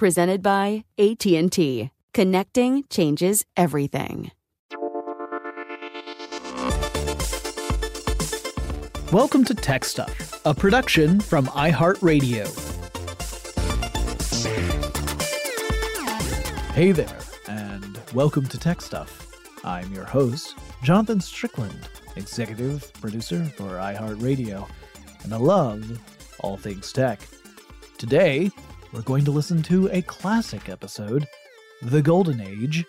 Presented by AT&T. Connecting changes everything. Welcome to Tech Stuff, a production from iHeartRadio. Hey there, and welcome to Tech Stuff. I'm your host, Jonathan Strickland, executive producer for iHeartRadio, and I love all things tech. Today, we're going to listen to a classic episode, The Golden Age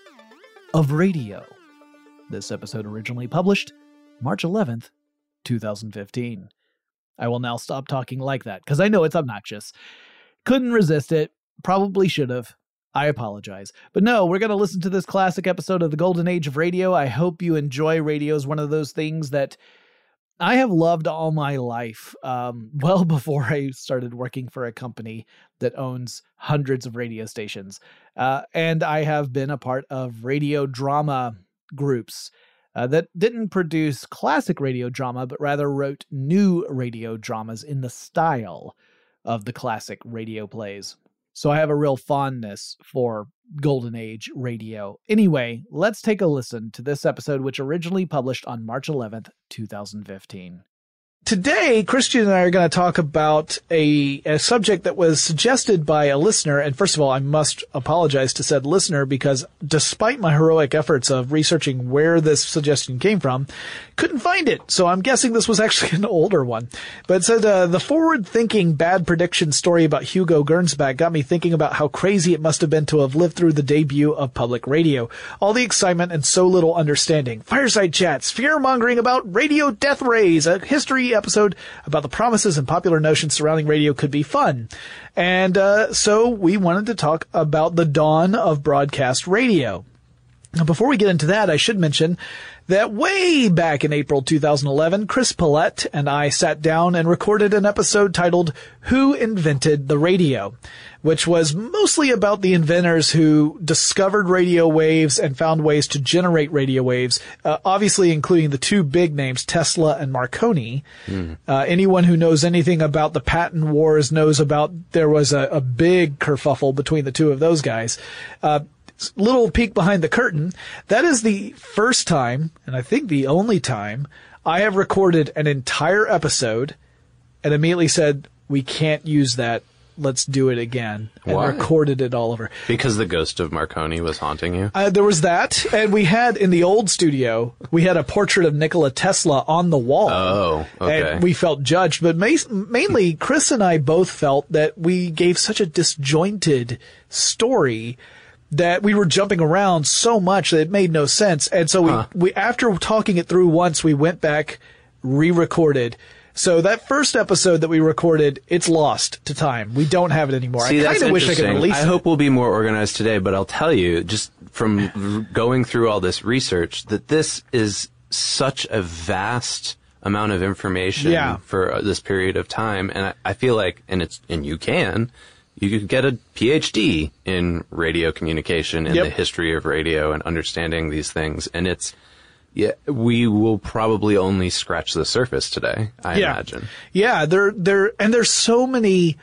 of Radio. This episode originally published March 11th, 2015. I will now stop talking like that because I know it's obnoxious. Couldn't resist it. Probably should have. I apologize. But no, we're going to listen to this classic episode of the Golden Age of Radio. I hope you enjoy radio is one of those things that I have loved all my life, um, well before I started working for a company that owns hundreds of radio stations. Uh, and I have been a part of radio drama groups uh, that didn't produce classic radio drama, but rather wrote new radio dramas in the style of the classic radio plays. So I have a real fondness for Golden Age radio. Anyway, let's take a listen to this episode, which originally published on March 11th, 2015. Today, Christian and I are going to talk about a, a, subject that was suggested by a listener. And first of all, I must apologize to said listener because despite my heroic efforts of researching where this suggestion came from, couldn't find it. So I'm guessing this was actually an older one. But it said, uh, the forward thinking bad prediction story about Hugo Gernsback got me thinking about how crazy it must have been to have lived through the debut of public radio. All the excitement and so little understanding. Fireside chats, fear mongering about radio death rays, a history episode about the promises and popular notions surrounding radio could be fun. And uh, so we wanted to talk about the dawn of broadcast radio. Now, before we get into that, I should mention that way back in April 2011, Chris Pollette and I sat down and recorded an episode titled Who Invented the Radio? which was mostly about the inventors who discovered radio waves and found ways to generate radio waves, uh, obviously including the two big names, Tesla and Marconi. Uh, anyone who knows anything about the patent wars knows about there was a, a big kerfuffle between the two of those guys. Uh, little peek behind the curtain. That is the first time, and I think the only time, I have recorded an entire episode and immediately said, we can't use that. Let's do it again. And Why? recorded it all over. Because the ghost of Marconi was haunting you. Uh, there was that, and we had in the old studio, we had a portrait of Nikola Tesla on the wall. Oh, okay. And we felt judged, but ma- mainly Chris and I both felt that we gave such a disjointed story that we were jumping around so much that it made no sense. And so we, we after talking it through once, we went back, re-recorded. So that first episode that we recorded, it's lost to time. We don't have it anymore. See, I kind of wish I could release I it. hope we'll be more organized today, but I'll tell you, just from going through all this research, that this is such a vast amount of information Yeah. for this period of time, and I, I feel like, and it's, and you can, you could get a PhD in radio communication and Yep. the history of radio and understanding these things, and it's. Yeah, we will probably only scratch the surface today. I imagine. Yeah, there, there, and there's so many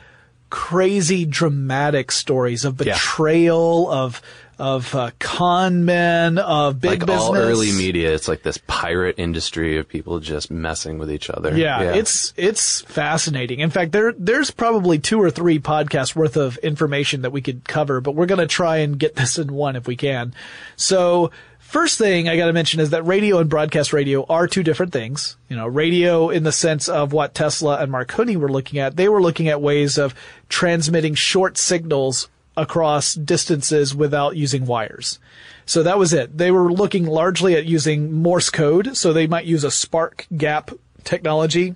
crazy dramatic stories of Yeah. betrayal, of, of, uh, con men, of big like business. all early media, it's like this pirate industry of people just messing with each other. Yeah, it's it's fascinating. In fact, there there's probably two or three podcasts worth of information that we could cover, but we're going to try and get this in one if we can. So, first thing I got to mention is that radio and broadcast radio are two different things. You know, radio in the sense of what Tesla and Marconi were looking at, they were looking at ways of transmitting short signals across distances without using wires. So that was it. They were looking largely at using Morse code, so they might use a spark gap technology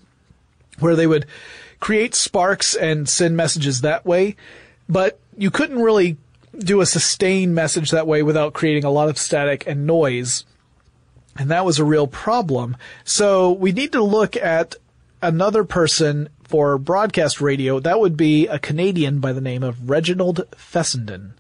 where they would create sparks and send messages that way, but you couldn't really do a sustained message that way without creating a lot of static and noise. And that was a real problem. So we need to look at another person for broadcast radio. That would be a Canadian by the name of Reginald Fessenden,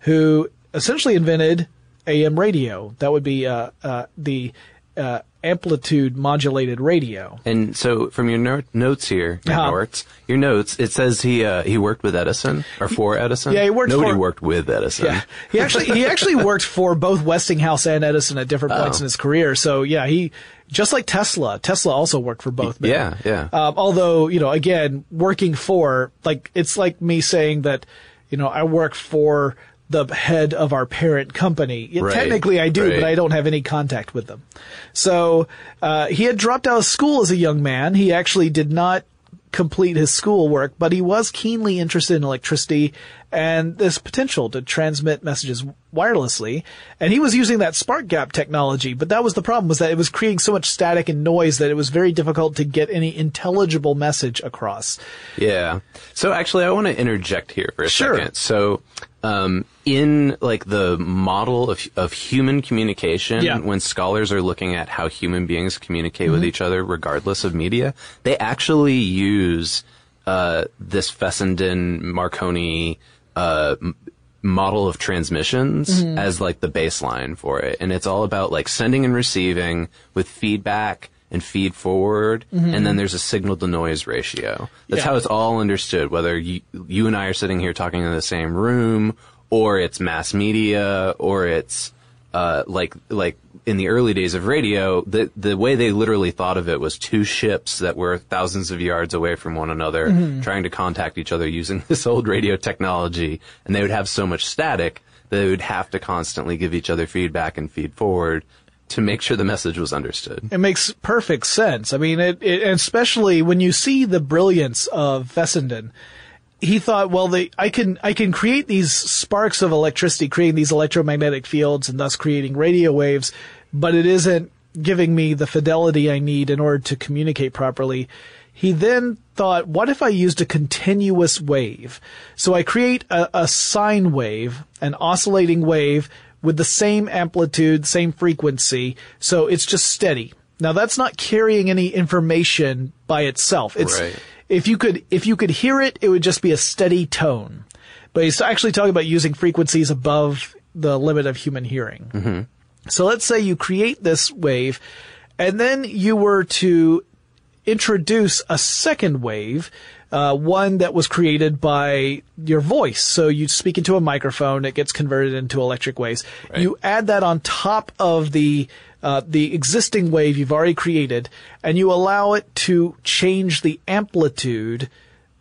who essentially invented AM radio. That would be uh, uh, the uh, amplitude modulated radio. And so, from your no- notes here, your Uh-huh. notes, your notes, it says he uh, he worked with Edison or for Edison. yeah, he worked Nobody for- worked with Edison. Yeah, he actually he actually worked for both Westinghouse and Edison at different points Oh. in his career. So yeah, he just like Tesla. Tesla also worked for both. men. Yeah, yeah. Um, although you know, again, working for like it's like me saying that you know I work for the head of our parent company. Right, Technically, I do, right. but I don't have any contact with them. So uh, he had dropped out of school as a young man. He actually did not complete his schoolwork, but he was keenly interested in electricity and this potential to transmit messages wirelessly. And he was using that spark gap technology, but that was the problem was that it was creating so much static and noise that it was very difficult to get any intelligible message across. Yeah. So actually, I want to interject here for a Sure. second. So, um, in like the model of of human communication, Yeah. when scholars are looking at how human beings communicate with each other, regardless of media, they actually use uh, this Fessenden Marconi. Uh, model of transmissions as like the baseline for it and it's all about like sending and receiving with feedback and feed forward and then there's a signal to noise ratio. That's Yeah. how it's all understood whether you, you and i are sitting here talking in the same room or it's mass media or it's uh, like like in the early days of radio, the the way they literally thought of it was two ships that were thousands of yards away from one another, trying to contact each other using this old radio technology, and they would have so much static that they would have to constantly give each other feedback and feed forward to make sure the message was understood. It makes perfect sense. I mean, it, it especially when you see the brilliance of Fessenden. He thought, well, I can, I can create these sparks of electricity, creating these electromagnetic fields and thus creating radio waves, but it isn't giving me the fidelity I need in order to communicate properly. He then thought, what if I used a continuous wave? So I create a, a sine wave, an oscillating wave with the same amplitude, same frequency. So it's just steady. Now that's not carrying any information by itself. It's, Right. if you could, if you could hear it, it would just be a steady tone. But he's actually talking about using frequencies above the limit of human hearing. Mm-hmm. So let's say you create this wave and then you were to introduce a second wave, uh, one that was created by your voice. So you speak into a microphone, it gets converted into electric waves. You add that on top of the uh, the existing wave you've already created, and you allow it to change the amplitude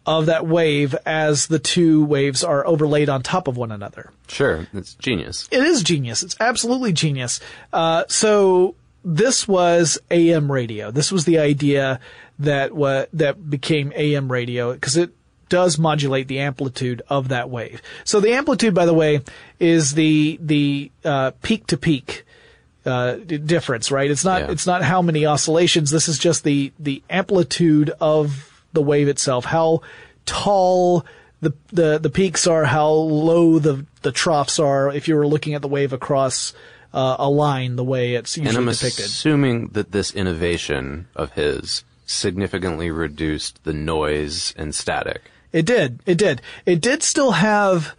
of that wave as the two waves are overlaid on top of one another. Sure, it's genius. It is genius. It's absolutely genius. Uh, so this was AM radio. This was the idea that wa- that became AM radio because it does modulate the amplitude of that wave. So the amplitude, by the way, is the the uh, peak to peak uh, difference, right? It's not Yeah. it's not how many oscillations. This is just the the amplitude of the wave itself. How tall the the the peaks are, how low the the troughs are. If you were looking at the wave across uh, a line, the way it's And I'm depicted. assuming that this innovation of his significantly reduced the noise and static. It did. It did. It did still have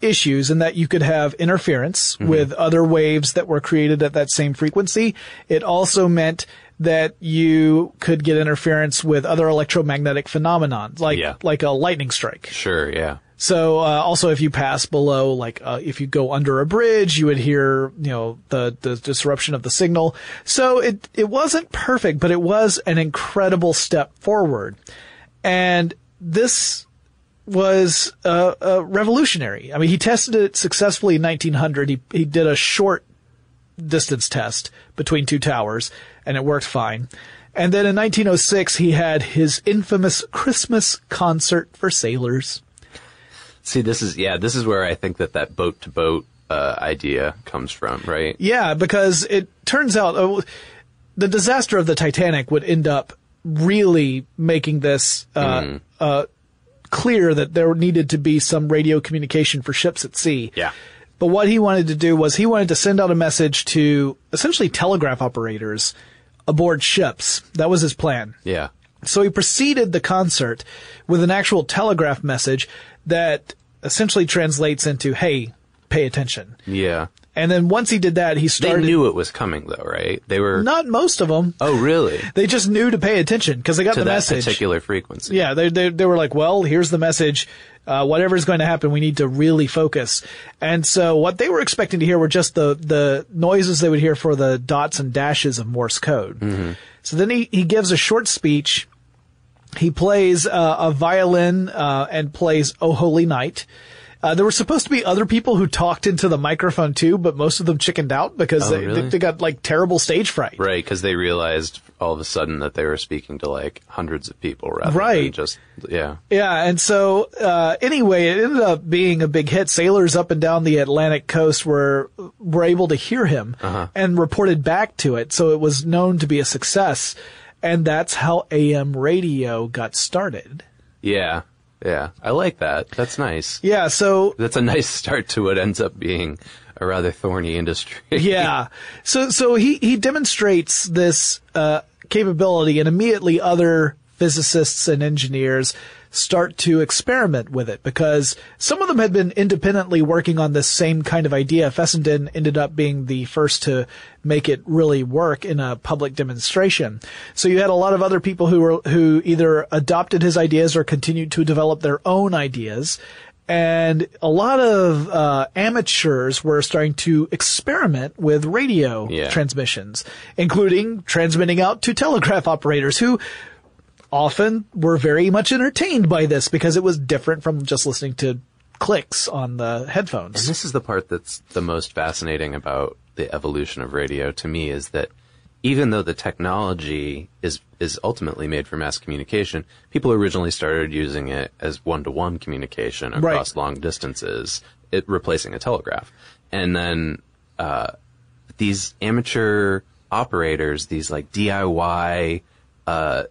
issues in that you could have interference mm-hmm. with other waves that were created at that same frequency. It also meant that you could get interference with other electromagnetic phenomenon, like Yeah. like a lightning strike. Sure, yeah. So uh, also, if you pass below, like uh, if you go under a bridge, you would hear you know the the disruption of the signal. So it it wasn't perfect, but it was an incredible step forward, and this was uh, revolutionary. I mean, he tested it successfully in 1900. He he did a short distance test between two towers, and it worked fine. And then in 1906, he had his infamous Christmas concert for sailors. See, this is yeah, this is where I think that that boat to boat uh, idea comes from, right? Yeah, because it turns out uh, the disaster of the Titanic would end up really making this uh, uh, clear that there needed to be some radio communication for ships at sea. Yeah. But what he wanted to do was he wanted to send out a message to essentially telegraph operators aboard ships. That was his plan. Yeah. So he preceded the concert with an actual telegraph message that essentially translates into, hey, pay attention. Yeah. And then once he did that, he started. They knew it was coming though, right? They were Not most of them. Oh, really? They just knew to pay attention because they got to the that message. particular frequency. Yeah, they, they they were like, well, here's the message. Uh, whatever's going to happen, we need to really focus. And so what they were expecting to hear were just the the noises they would hear for the dots and dashes of Morse code. So then he he gives a short speech. He plays uh, a violin uh, and plays "Oh Holy Night." Uh, there were supposed to be other people who talked into the microphone too, but most of them chickened out because Oh, they, really? they, they got like terrible stage fright. Right, because they realized all of a sudden that they were speaking to like hundreds of people rather than Right. just yeah. Yeah, and so uh, anyway, it ended up being a big hit. Sailors up and down the Atlantic coast were were able to hear him and reported back to it, so it was known to be a success, and that's how AM radio got started. Yeah. Yeah. I like that. That's nice. Yeah, so That's a nice start to what ends up being a rather thorny industry. yeah, so so he he demonstrates this uh, capability, and immediately other physicists and engineers start to experiment with it because some of them had been independently working on this same kind of idea. Fessenden ended up being the first to make it really work in a public demonstration. So you had a lot of other people who were who either adopted his ideas or continued to develop their own ideas. And a lot of uh, amateurs were starting to experiment with radio Yeah. transmissions, including transmitting out to telegraph operators who often were very much entertained by this because it was different from just listening to clicks on the headphones. And this is the part that's the most fascinating about the evolution of radio to me is that even though the technology is is ultimately made for mass communication, people originally started using it as one-to-one communication Right. across long distances, it replacing a telegraph. And then uh, these amateur operators, these like DIY uh,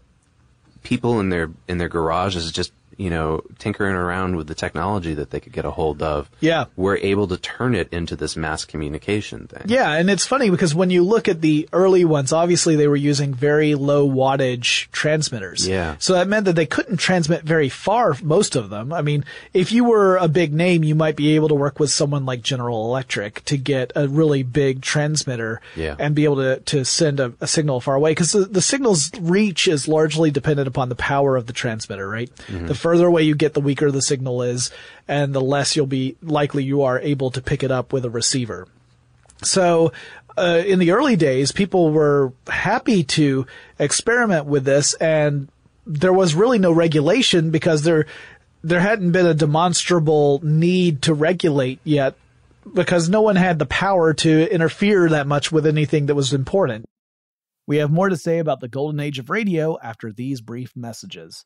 people in their in their garages just you know, tinkering around with the technology that they could get a hold of, Yeah. were able to turn it into this mass communication thing. Yeah, and it's funny because when you look at the early ones, obviously they were using very low wattage transmitters. Yeah. So that meant that they couldn't transmit very far, most of them. I mean, if you were a big name, you might be able to work with someone like General Electric to get a really big transmitter Yeah. and be able to, to send a, a signal far away because the, the signal's reach is largely dependent upon the power of the transmitter, right? Mm-hmm. The further away you get, the weaker the signal is and the less you'll be likely you are able to pick it up with a receiver. So, uh, in the early days, people were happy to experiment with this and there was really no regulation because there, there hadn't been a demonstrable need to regulate yet because no one had the power to interfere that much with anything that was important. We have more to say about the golden age of radio after these brief messages.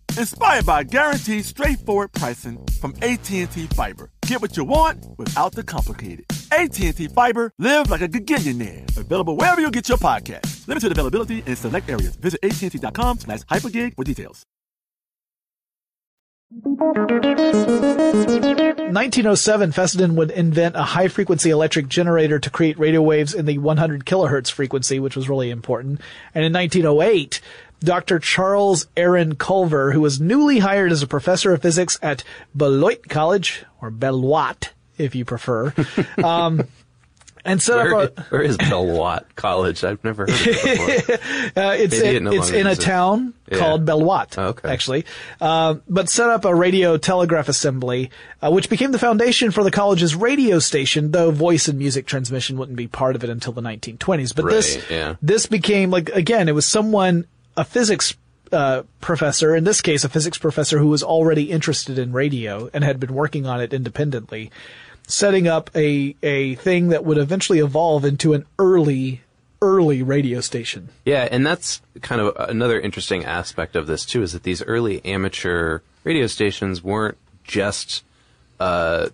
inspired by guaranteed straightforward pricing from AT&T Fiber. Get what you want without the complicated. AT&T Fiber, live like a gigillionaire. Available wherever you get your podcast. Limited availability in select areas. Visit AT&T.com slash hypergig for details. 1907, Fessenden would invent a high frequency electric generator to create radio waves in the 100 kilohertz frequency, which was really important. And in 1908, Dr. Charles Aaron Culver, who was newly hired as a professor of physics at Beloit College, or Beloit, if you prefer, um, and set Where, up a, where is Belwatt College? I've never heard of it before. Uh, it's Maybe it in, no it's in a town Yeah. called Belwatt, Oh, okay. actually. Uh, but set up a radio telegraph assembly, uh, which became the foundation for the college's radio station, though voice and music transmission wouldn't be part of it until the 1920s. But this, yeah. this became like, again, it was someone, a physics uh, professor, in this case, a physics professor who was already interested in radio and had been working on it independently, setting up a, a thing that would eventually evolve into an early, early radio station. Yeah, and that's kind of another interesting aspect of this too, is that these early amateur radio stations weren't just uh,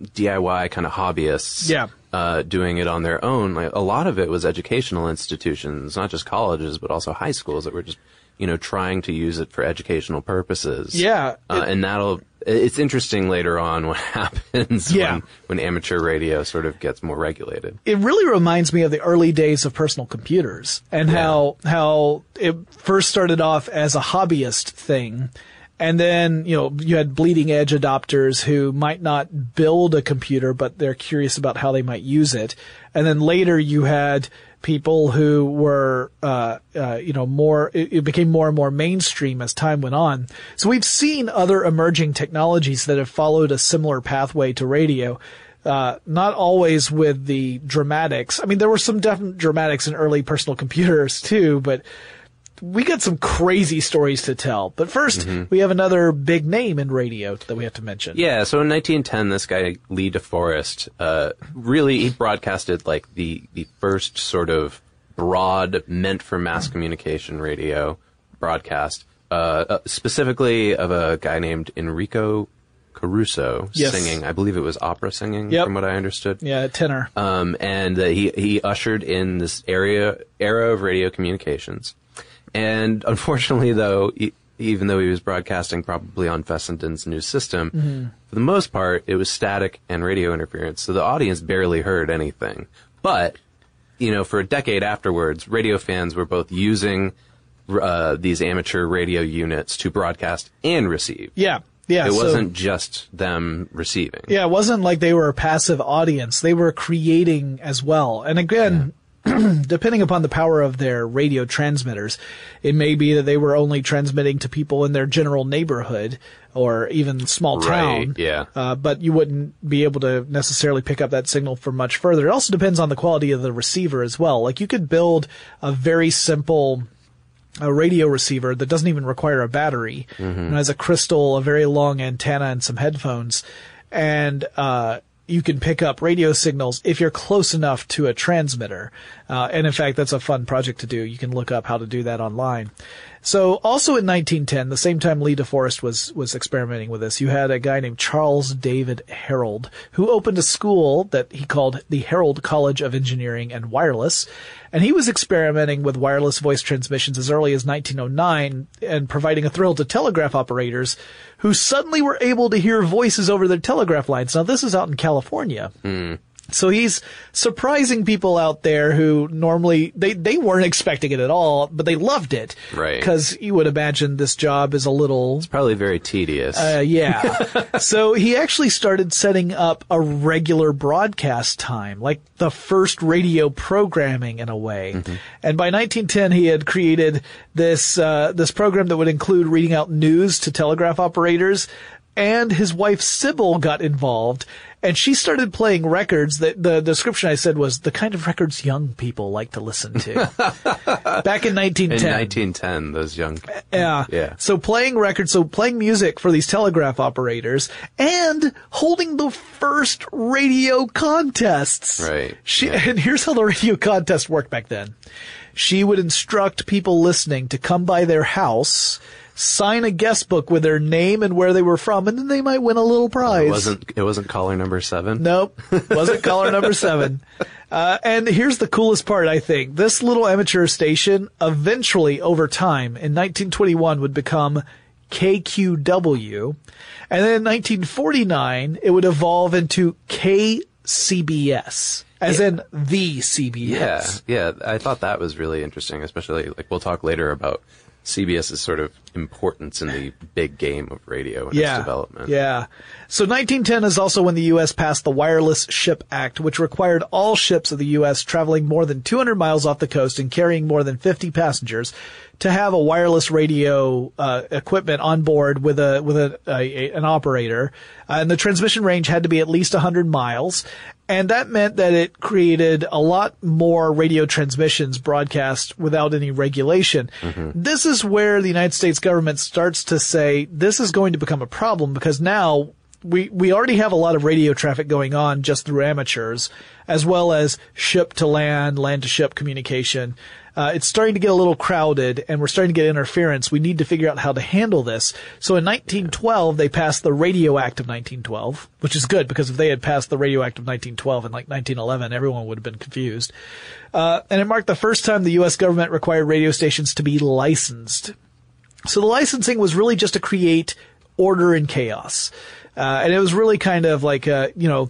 DIY kind of hobbyists. Yeah. Uh, doing it on their own. Like, a lot of it was educational institutions, not just colleges, but also high schools that were just, you know, trying to use it for educational purposes. Yeah. Uh, and that'll, it's interesting later on what happens Yeah. when, when amateur radio sort of gets more regulated. it really reminds me of the early days of personal computers and how how it first started off as a hobbyist thing and then you know you had bleeding edge adopters who might not build a computer but they're curious about how they might use it and then later you had people who were uh, uh, you know more it, it became more and more mainstream as time went on so we've seen other emerging technologies that have followed a similar pathway to radio uh, not always with the dramatics. I mean, there were some definite dramatics in early personal computers too, but we got some crazy stories to tell. But 1st we have another big name in radio that we have to mention. Yeah, so in 1910, this guy Lee DeForest, uh, really he broadcasted like the the first sort of broad, meant for mass communication radio broadcast, uh, uh, specifically of a guy named Enrico Caruso Yes. singing. I believe it was opera singing, Yep. from what I understood. Yeah, tenor. Um, and uh, he he ushered in this area era of radio communications. And unfortunately, though, e- even though he was broadcasting probably on Fessenden's new system, for the most part, it was static and radio interference, so the audience barely heard anything. But you know, for a decade afterwards, radio fans were both using uh, these amateur radio units to broadcast and receive. yeah, yeah. it wasn't just them receiving. Yeah, it wasn't like they were a passive audience. They were creating as well. And again, depending upon the power of their radio transmitters, it may be that they were only transmitting to people in their general neighborhood or even small Right, town. yeah. Uh, but you wouldn't be able to necessarily pick up that signal from much further. It also depends on the quality of the receiver as well. Like you could build a very simple a radio receiver that doesn't even require a battery and has a crystal, a very long antenna, and some headphones, and uh, you can pick up radio signals if you're close enough to a transmitter. Uh, and in fact, that's a fun project to do. You can look up how to do that online. So, also in 1910, the same time Lee DeForest was was experimenting with this, you had a guy named Charles David Herrold who opened a school that he called the Herrold College of Engineering and Wireless, and he was experimenting with wireless voice transmissions as early as 1909 and providing a thrill to telegraph operators who suddenly were able to hear voices over their telegraph lines. Now, this is out in California. Hmm. So he's surprising people out there who normally they, they weren't expecting it at all, but they loved it. Right. Because you would imagine this job is a little. It's Probably very tedious. uh, yeah. so he actually started setting up a regular broadcast time, like the first radio programming in a way. And by 1910, he had created this uh, this program that would include reading out news to telegraph operators. And his wife Sybil got involved, and she started playing records that the description I said was the kind of records young people like to listen to. Back in 1910. in 1910, those young. Uh, yeah. Yeah. So playing records, so playing music for these telegraph operators and holding the first radio contests. Right. She, Yeah. and here's how the radio contest worked back then. She would instruct people listening to come by their house, sign a guest book with their name and where they were from, and then they might win a little prize. It wasn't. It wasn't caller number seven. Nope. Wasn't caller number seven. Uh, and here's the coolest part, I think. This little amateur station eventually, over time, in 1921 would become KQW. And then in 1949, it would evolve into KCBS. As in the CBS. Yeah, yeah. I thought that was really interesting, especially like we'll talk later about CBS's sort of importance in the big game of radio and its development. Yeah. So 1910 is also when the U.S. passed the Wireless Ship Act, which required all ships of the U.S. traveling more than 200 miles off the coast and carrying more than 50 passengers to have a wireless radio uh, equipment on board with a with a, a an operator, uh, and the transmission range had to be at least 100 miles. And that meant that it created a lot more radio transmissions broadcast without any regulation. Mm-hmm. This is where the United States government starts to say this is going to become a problem because now we we already have a lot of radio traffic going on just through amateurs, as well as ship to land, land to ship communication. Uh, it's starting to get a little crowded, and we're starting to get interference. We need to figure out how to handle this. So in 1912, they passed the Radio Act of 1912, which is good because if they had passed the Radio Act of 1912 in like 1911, everyone would have been confused. Uh, and it marked the first time the U.S. government required radio stations to be licensed. So the licensing was really just to create order and chaos. Uh, and it was really kind of like, uh, you know,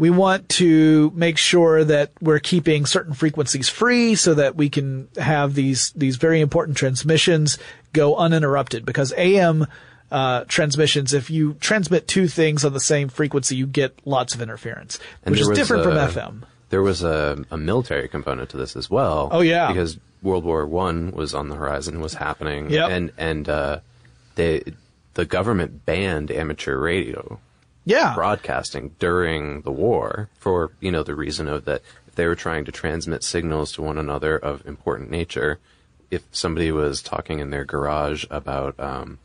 we want to make sure that we're keeping certain frequencies free so that we can have these, these very important transmissions go uninterrupted because AM, uh, transmissions, if you transmit two things on the same frequency, you get lots of interference, And which is different from FM. There was a, a military component to this as well. Oh, yeah. because World War One was on the horizon, was happening, Yep. and and uh, they the government banned amateur radio Yeah. broadcasting during the war for you know the reason of that if they were trying to transmit signals to one another of important nature, if somebody was talking in their garage about um,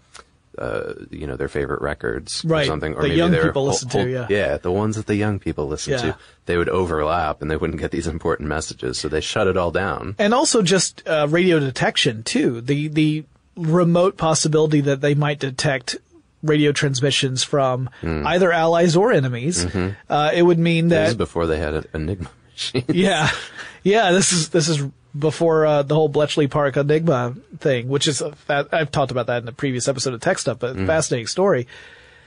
uh, you know their favorite records Right, or something, or that maybe young they were people listen to, yeah. the ones that the young people listen Yeah. to, they would overlap and they wouldn't get these important messages, so they shut it all down. and also just uh, radio detection too. The the remote possibility that they might detect radio transmissions from either allies or enemies. Uh, it would mean This is that before they had an Enigma machine. yeah, yeah. This is this is before uh, the whole Bletchley Park Enigma thing, which is a fa- I've talked about that in a previous episode of Tech Stuff, but fascinating story.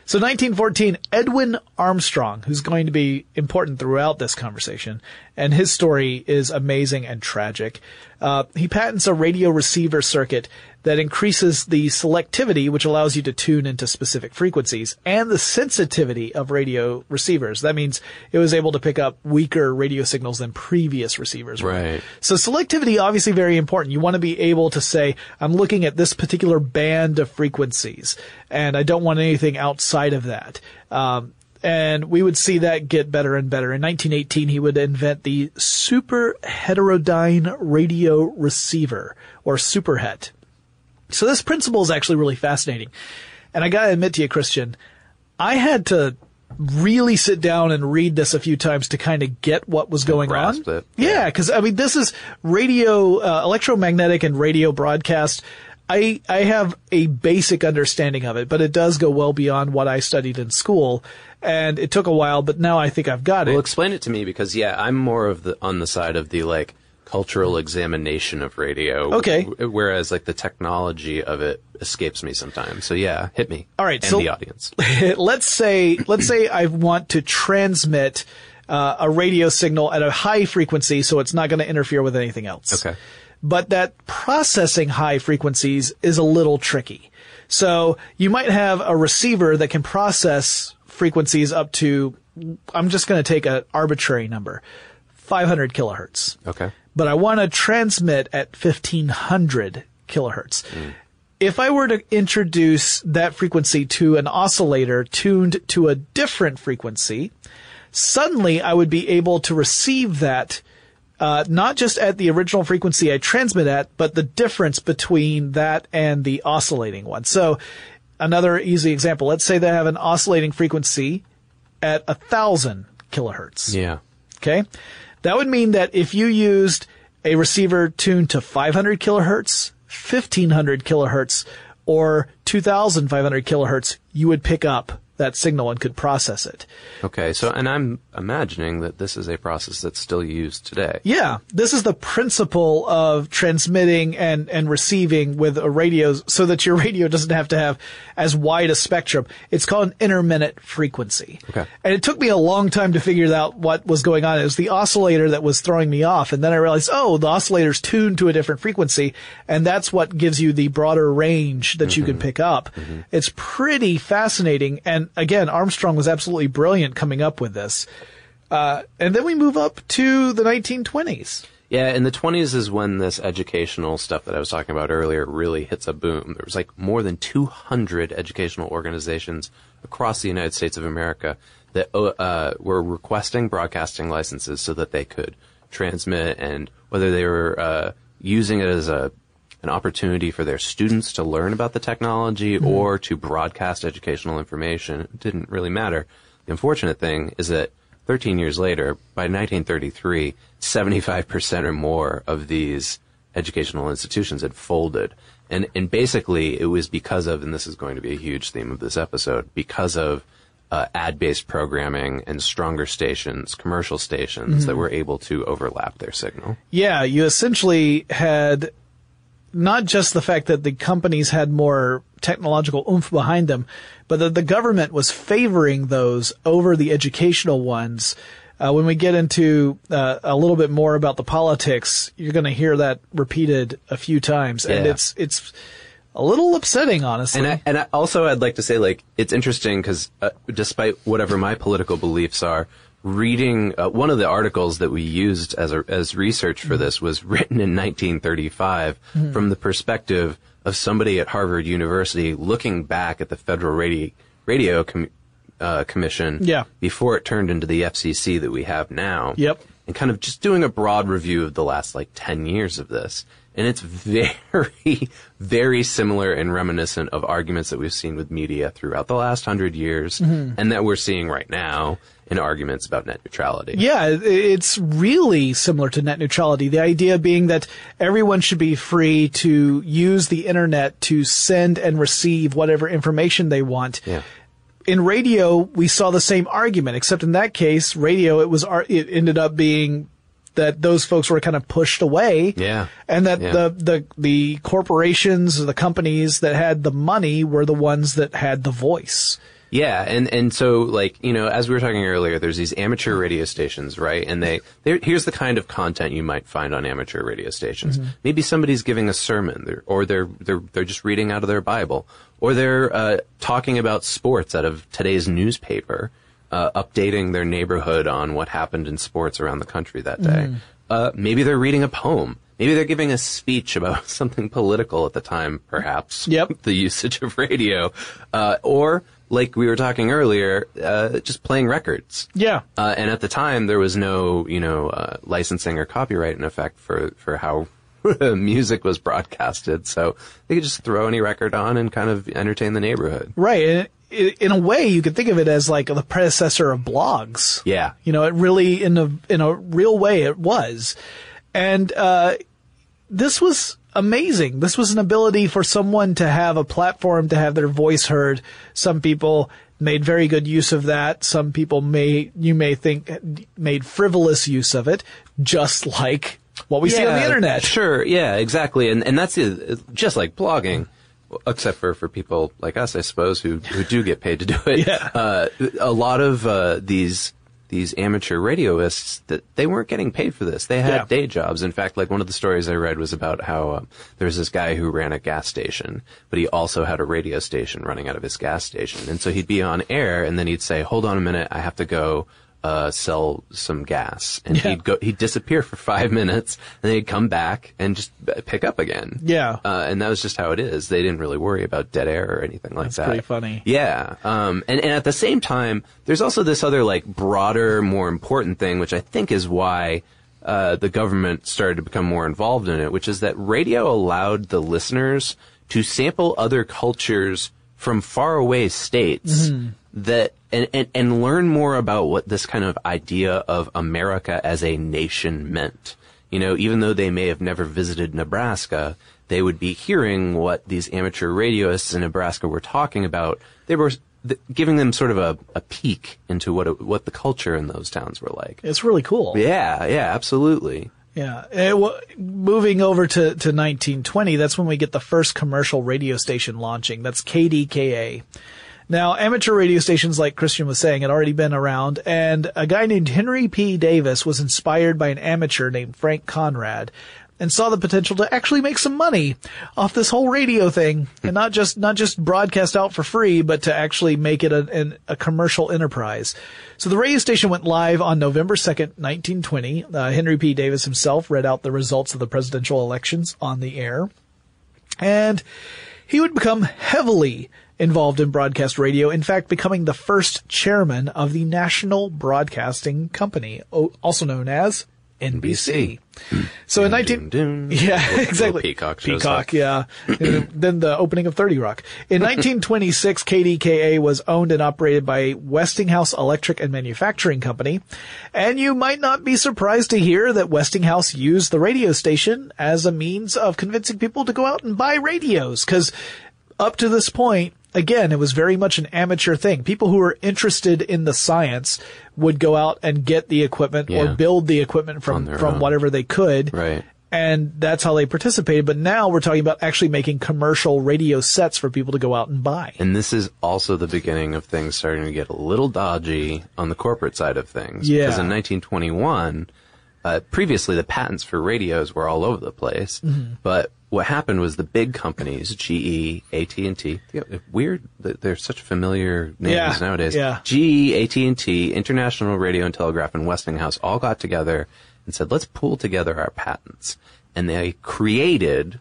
So 1914, Edwin Armstrong, who's going to be important throughout this conversation, and his story is amazing and tragic. Uh, he patents a radio receiver circuit that increases the selectivity, which allows you to tune into specific frequencies, and the sensitivity of radio receivers. That means it was able to pick up weaker radio signals than previous receivers. were. Right. So selectivity, obviously very important. You want to be able to say, I'm looking at this particular band of frequencies, and I don't want anything outside of that. Um, and we would see that get better and better. In 1918, he would invent the super heterodyne radio receiver, or superhet. So this principle is actually really fascinating. And I gotta admit to you, Christian, I had to really sit down and read this a few times to kind of get what was going on. it. Yeah, because I mean, this is radio, uh, electromagnetic and radio broadcast. I I have a basic understanding of it, but it does go well beyond what I studied in school, and it took a while, but now I think I've got Well, it. explain it to me because yeah, I'm more of the on the side of the like cultural examination of radio. Okay. w- Whereas like the technology of it escapes me sometimes. So yeah, hit me. All right, and so- the audience. let's say let's say I want to transmit uh, a radio signal at a high frequency, so it's not going to interfere with anything else. Okay. But that processing high frequencies is a little tricky. So you might have a receiver that can process frequencies up to, I'm just going to take an arbitrary number, 500 kilohertz Okay. but I want to transmit at 1500 kilohertz. Hmm. If I were to introduce that frequency to an oscillator tuned to a different frequency, suddenly I would be able to receive that uh, not just at the original frequency I transmit at, but the difference between that and the oscillating one. So another easy example, let's say they have an oscillating frequency at a thousand kilohertz. Yeah. Okay. That would mean that if you used a receiver tuned to 500 kilohertz, 1500 kilohertz, or 2500 kilohertz, you would pick up that signal and could process it. Okay. So, and I'm imagining that this is a process that's still used today. Yeah, this is the principle of transmitting and, and receiving with a radio so that your radio doesn't have to have as wide a spectrum. It's called an intermittent frequency. Okay. And it took me a long time to figure out what was going on. It was the oscillator that was throwing me off. And then I realized, oh, the oscillator's tuned to a different frequency. And that's what gives you the broader range that you can mm-hmm. pick up. Mm-hmm. It's pretty fascinating. And again, Armstrong was absolutely brilliant coming up with this. Uh, and then we move up to the 1920s. Yeah, in the 20s is when this educational stuff that I was talking about earlier really hits a boom. There was like more than 200 educational organizations across the United States of America that uh, were requesting broadcasting licenses so that they could transmit and whether they were uh, using it as a an opportunity for their students to learn about the technology or to broadcast educational information. It didn't really matter. The unfortunate thing is that 13 years later, by 1933, 75% or more of these educational institutions had folded. And, and basically it was because of, and this is going to be a huge theme of this episode, because of uh, ad-based programming and stronger stations, commercial stations that were able to overlap their signal. Yeah, you essentially had not just the fact that the companies had more technological oomph behind them, but that the government was favoring those over the educational ones. Uh, when we get into uh, a little bit more about the politics, you're going to hear that repeated a few times, and it's it's a little upsetting, honestly. And I, and I also I'd like to say like it's interesting because uh, despite whatever my political beliefs are, reading uh, one of the articles that we used as a, as research for this was written in 1935 from the perspective of somebody at Harvard University looking back at the Federal Radio Radio Com- uh, Commission Yeah. before it turned into the FCC that we have now Yep. and kind of just doing a broad review of the last like 10 years of this. And it's very, very similar and reminiscent of arguments that we've seen with media throughout the last hundred years mm-hmm. and that we're seeing right now in arguments about net neutrality. Yeah, it's really similar to net neutrality. The idea being that everyone should be free to use the internet to send and receive whatever information they want. Yeah. In radio, we saw the same argument, except in that case, radio, it was, it ended up being that those folks were kind of pushed away. Yeah. And that Yeah. the, the, the corporations, the companies that had the money were the ones that had the voice. Yeah, and and so like you know, as we were talking earlier, there's these amateur radio stations, right? And they here's the kind of content you might find on amateur radio stations. Maybe somebody's giving a sermon, or they're they're they're just reading out of their Bible, or they're uh, talking about sports out of today's newspaper, uh, updating their neighborhood on what happened in sports around the country that day. Uh, maybe they're reading a poem. Maybe they're giving a speech about something political at the time, perhaps. Yep. the usage of radio, uh, or like we were talking earlier, uh, just playing records. Yeah. Uh, and at the time, there was no, you know, uh, licensing or copyright in effect for for how music was broadcasted. So they could just throw any record on and kind of entertain the neighborhood. Right. In a way, you could think of it as like the predecessor of blogs. Yeah. You know, it really, in a, in a real way, it was. And, uh, this was amazing. This was an ability for someone to have a platform to have their voice heard. Some people made very good use of that. Some people may, you may think made frivolous use of it, just like what we see on the internet. Sure, yeah, exactly. And and that's it, just like blogging. Except for, for people like us, I suppose, who, who do get paid to do it. Yeah. Uh, a lot of uh, these these amateur radioists that they weren't getting paid for this. They had Yeah. day jobs. In fact, like one of the stories I read was about how uh, there was this guy who ran a gas station, but he also had a radio station running out of his gas station. And so he'd be on air, and then he'd say, "Hold on a minute, I have to go." Uh, sell some gas, and Yeah. he'd go. He'd disappear for five minutes, and then he'd come back and just pick up again. Yeah. uh, and that was just how it is. They didn't really worry about dead air or anything like That's that. pretty funny. Yeah. Um, and, and at the same time, there's also this other like broader, more important thing, which I think is why uh, the government started to become more involved in it, which is that radio allowed the listeners to sample other cultures from faraway states that and, and, and learn more about what this kind of idea of America as a nation meant. You know, even though they may have never visited Nebraska, they would be hearing what these amateur radioists in Nebraska were talking about. They were th- giving them sort of a, a peek into what it, what the culture in those towns were like. It's really cool. Yeah, yeah, absolutely. Yeah. Eh, well, moving over to, to 1920, that's when we get the first commercial radio station launching. That's KDKA. Now, amateur radio stations, like Christian was saying, had already been around, and a guy named Henry P. Davis was inspired by an amateur named Frank Conrad and saw the potential to actually make some money off this whole radio thing and not just, not just broadcast out for free, but to actually make it a, an, a commercial enterprise. So the radio station went live on November 2nd, 1920. Uh, Henry P. Davis himself read out the results of the presidential elections on the air. And he would become heavily involved in broadcast radio, in fact, becoming the first chairman of the National Broadcasting Company, also known as NBC. So in 19 Dun, dun. Yeah, Little- little exactly. Peacock Peacock, yeah. Then the opening of 30 Rock. In 1926, KDKA was owned and operated by Westinghouse Electric and Manufacturing Company. And you might not be surprised to hear that Westinghouse used the radio station as a means of convincing people to go out and buy radios. Cause up to this point, again, it was very much an amateur thing. People who were interested in the science would go out and get the equipment or build the equipment from, from own. whatever they could Right. and that's how they participated. But now we're talking about actually making commercial radio sets for people to go out and buy. And this is also the beginning of things starting to get a little dodgy on the corporate side of things. Yeah. Because in 1921, uh, previously the patents for radios were all over the place. Mm-hmm. But what happened was the big companies, GE, AT&T, weird that they're such familiar names Yeah, nowadays. yeah. GE, AT&T, International Radio and Telegraph, and Westinghouse all got together and said, let's pool together our patents. And they created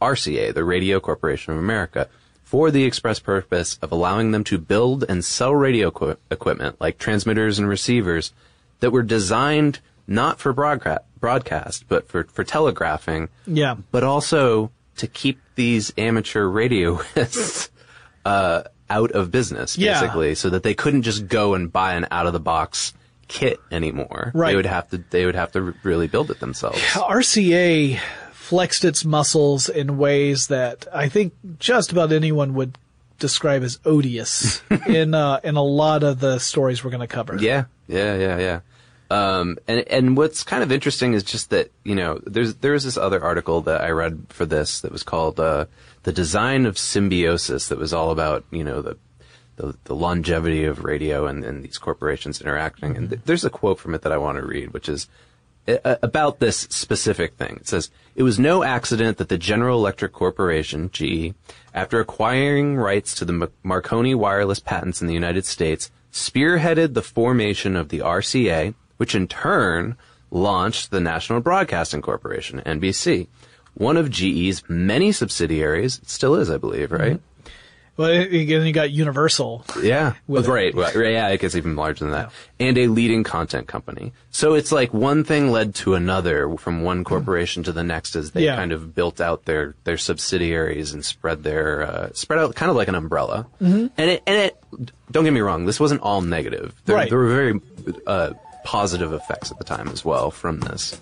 RCA, the Radio Corporation of America, for the express purpose of allowing them to build and sell radio equi- equipment like transmitters and receivers that were designed not for broadcast, broadcast but for, for telegraphing, Yeah. but also to keep these amateur radioists uh, out of business, Yeah. basically, so that they couldn't just go and buy an out of the box kit anymore. Right. They would have to. They would have to really build it themselves. Yeah, RCA flexed its muscles in ways that I think just about anyone would describe as odious in uh, in a lot of the stories we're going to cover. Yeah, yeah, yeah, yeah. Um, and and what's kind of interesting is just that you know there's there's this other article that I read for this that was called uh, the design of symbiosis that was all about you know the the, the longevity of radio and, and these corporations interacting. And th- there's a quote from it that I want to read, which is uh, about this specific thing. It says, It was no accident that the General Electric Corporation, GE, after acquiring rights to the Marconi wireless patents in the United States, spearheaded the formation of the RCA, which in turn launched the National Broadcasting Corporation, NBC. One of GE's many subsidiaries, it still is, I believe, right? Well, again, you got Universal. Yeah. With right, Yeah, it gets even larger than that. And a leading content company. So it's like one thing led to another from one corporation to the next as they Yeah. kind of built out their, their subsidiaries and spread their, uh, spread out kind of like an umbrella. Mhm. And it, and it, don't get me wrong, this wasn't all negative. There, Right. there were very, uh, positive effects at the time as well from this.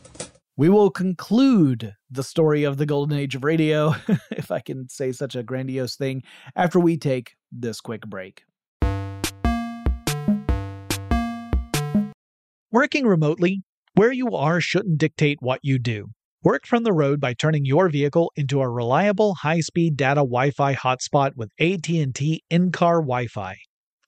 We will conclude the story of the golden age of radio, if I can say such a grandiose thing, after we take this quick break. Working remotely, where you are shouldn't dictate what you do. Work from the road by turning your vehicle into a reliable high-speed data Wi-Fi hotspot with AT&T in-car Wi-Fi.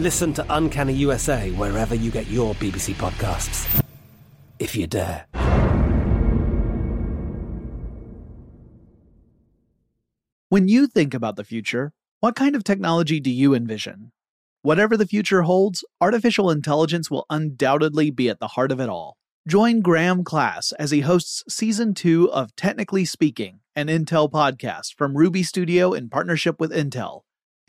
Listen to Uncanny USA wherever you get your BBC podcasts, if you dare. When you think about the future, what kind of technology do you envision? Whatever the future holds, artificial intelligence will undoubtedly be at the heart of it all. Join Graham Class as he hosts season two of Technically Speaking, an Intel podcast from Ruby Studio in partnership with Intel.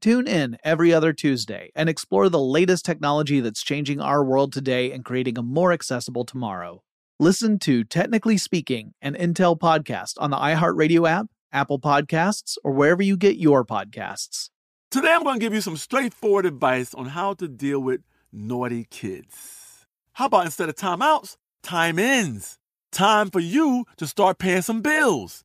Tune in every other Tuesday and explore the latest technology that's changing our world today and creating a more accessible tomorrow. Listen to Technically Speaking, an Intel podcast on the iHeartRadio app, Apple Podcasts, or wherever you get your podcasts. Today I'm going to give you some straightforward advice on how to deal with naughty kids. How about instead of timeouts, time ins? Time for you to start paying some bills.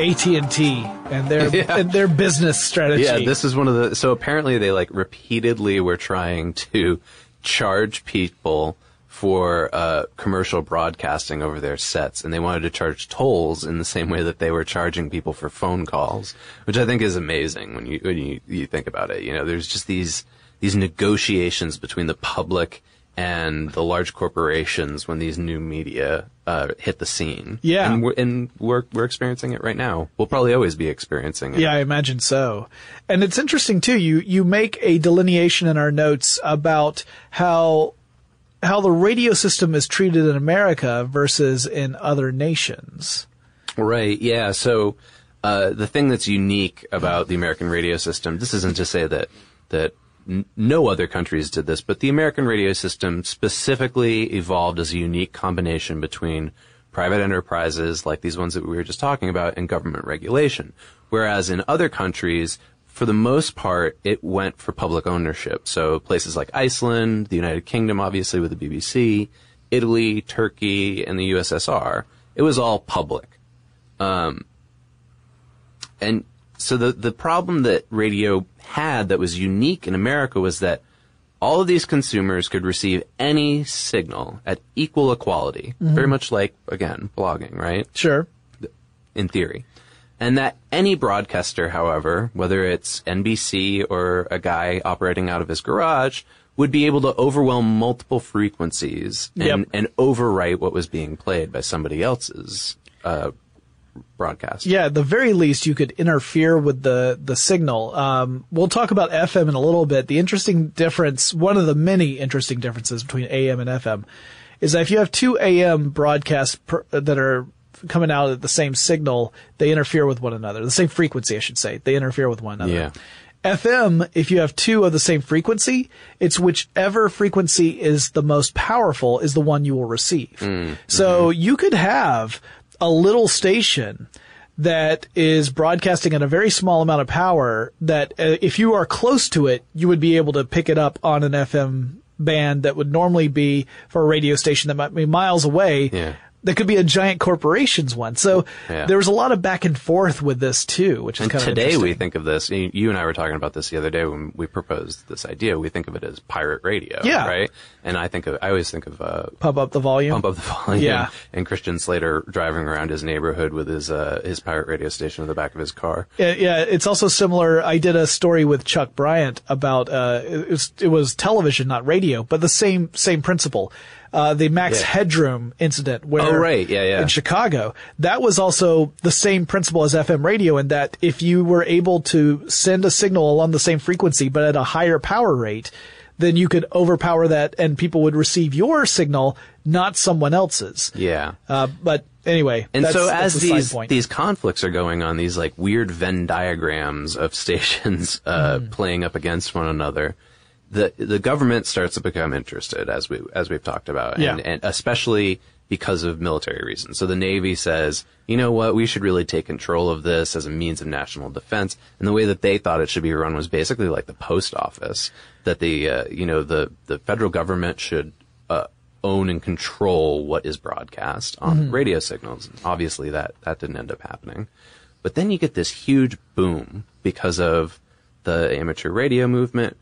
AT&T and their Yeah. and their business strategy. Yeah, this is one of the. So apparently, they like repeatedly were trying to charge people for uh, commercial broadcasting over their sets, and they wanted to charge tolls in the same way that they were charging people for phone calls, which I think is amazing when you when you, you think about it. You know, there's just these these negotiations between the public and the large corporations when these new media uh, hit the scene. Yeah. and we're, and we're we're experiencing it right now. We'll probably always be experiencing it. Yeah, I imagine so. And it's interesting too. You you make a delineation in our notes about how how the radio system is treated in America versus in other nations. Right. Yeah. So uh, the thing that's unique about the American radio system, this isn't to say that that no other countries did this, but the American radio system specifically evolved as a unique combination between private enterprises like these ones that we were just talking about and government regulation. Whereas in other countries, for the most part, it went for public ownership. So places like Iceland, the United Kingdom, obviously with the BBC, Italy, Turkey, and the USSR, it was all public. Um, and so the the problem that radio had that was unique in America was that all of these consumers could receive any signal at equal equality, very much like again blogging, right? Sure. in theory. And that any broadcaster, however, whether it's NBC or a guy operating out of his garage, would be able to overwhelm multiple frequencies and, Yep. and overwrite what was being played by somebody else's uh, broadcast. Yeah, at the very least, you could interfere with the the signal. Um, we'll talk about FM in a little bit. The interesting difference, one of the many interesting differences between AM and FM, is that if you have two AM broadcasts per, that are coming out at the same signal, they interfere with one another. The same frequency, I should say. They interfere with one another. Yeah. FM, if you have two of the same frequency, it's whichever frequency is the most powerful is the one you will receive. So you could have a little station that is broadcasting at a very small amount of power that uh, if you are close to it, you would be able to pick it up on an FM band that would normally be for a radio station that might be miles away. Yeah. That could be a giant corporation's one. So Yeah. there was a lot of back and forth with this too, which is And kind of today we think of this, you and I were talking about this the other day when we proposed this idea, we think of it as pirate radio, Yeah. right? And I think of, I always think of, uh, pump up the volume. Pump Up the Volume Yeah. and Christian Slater driving around his neighborhood with his, uh, his pirate radio station in the back of his car. Yeah, yeah, it's also similar. I did a story with Chuck Bryant about uh, it was it was television, not radio, but the same same principle. Uh, the Max Yeah. Headroom incident, where Oh, right. Yeah, yeah. in Chicago, that was also the same principle as FM radio, in that if you were able to send a signal along the same frequency but at a higher power rate, then you could overpower that, and people would receive your signal, not someone else's. Yeah. Uh, but anyway, And that's, so as these these conflicts are going on, these like weird Venn diagrams of stations uh, Mm. playing up against one another, the the government starts to become interested as we as we've talked about, and, and especially because of military reasons. So the Navy says, you know what, we should really take control of this as a means of national defense. And the way that they thought it should be run was basically like the post office, that the uh, you know the the federal government should uh, own and control what is broadcast on radio signals. Obviously, that that didn't end up happening. But then you get this huge boom because of the amateur radio movement.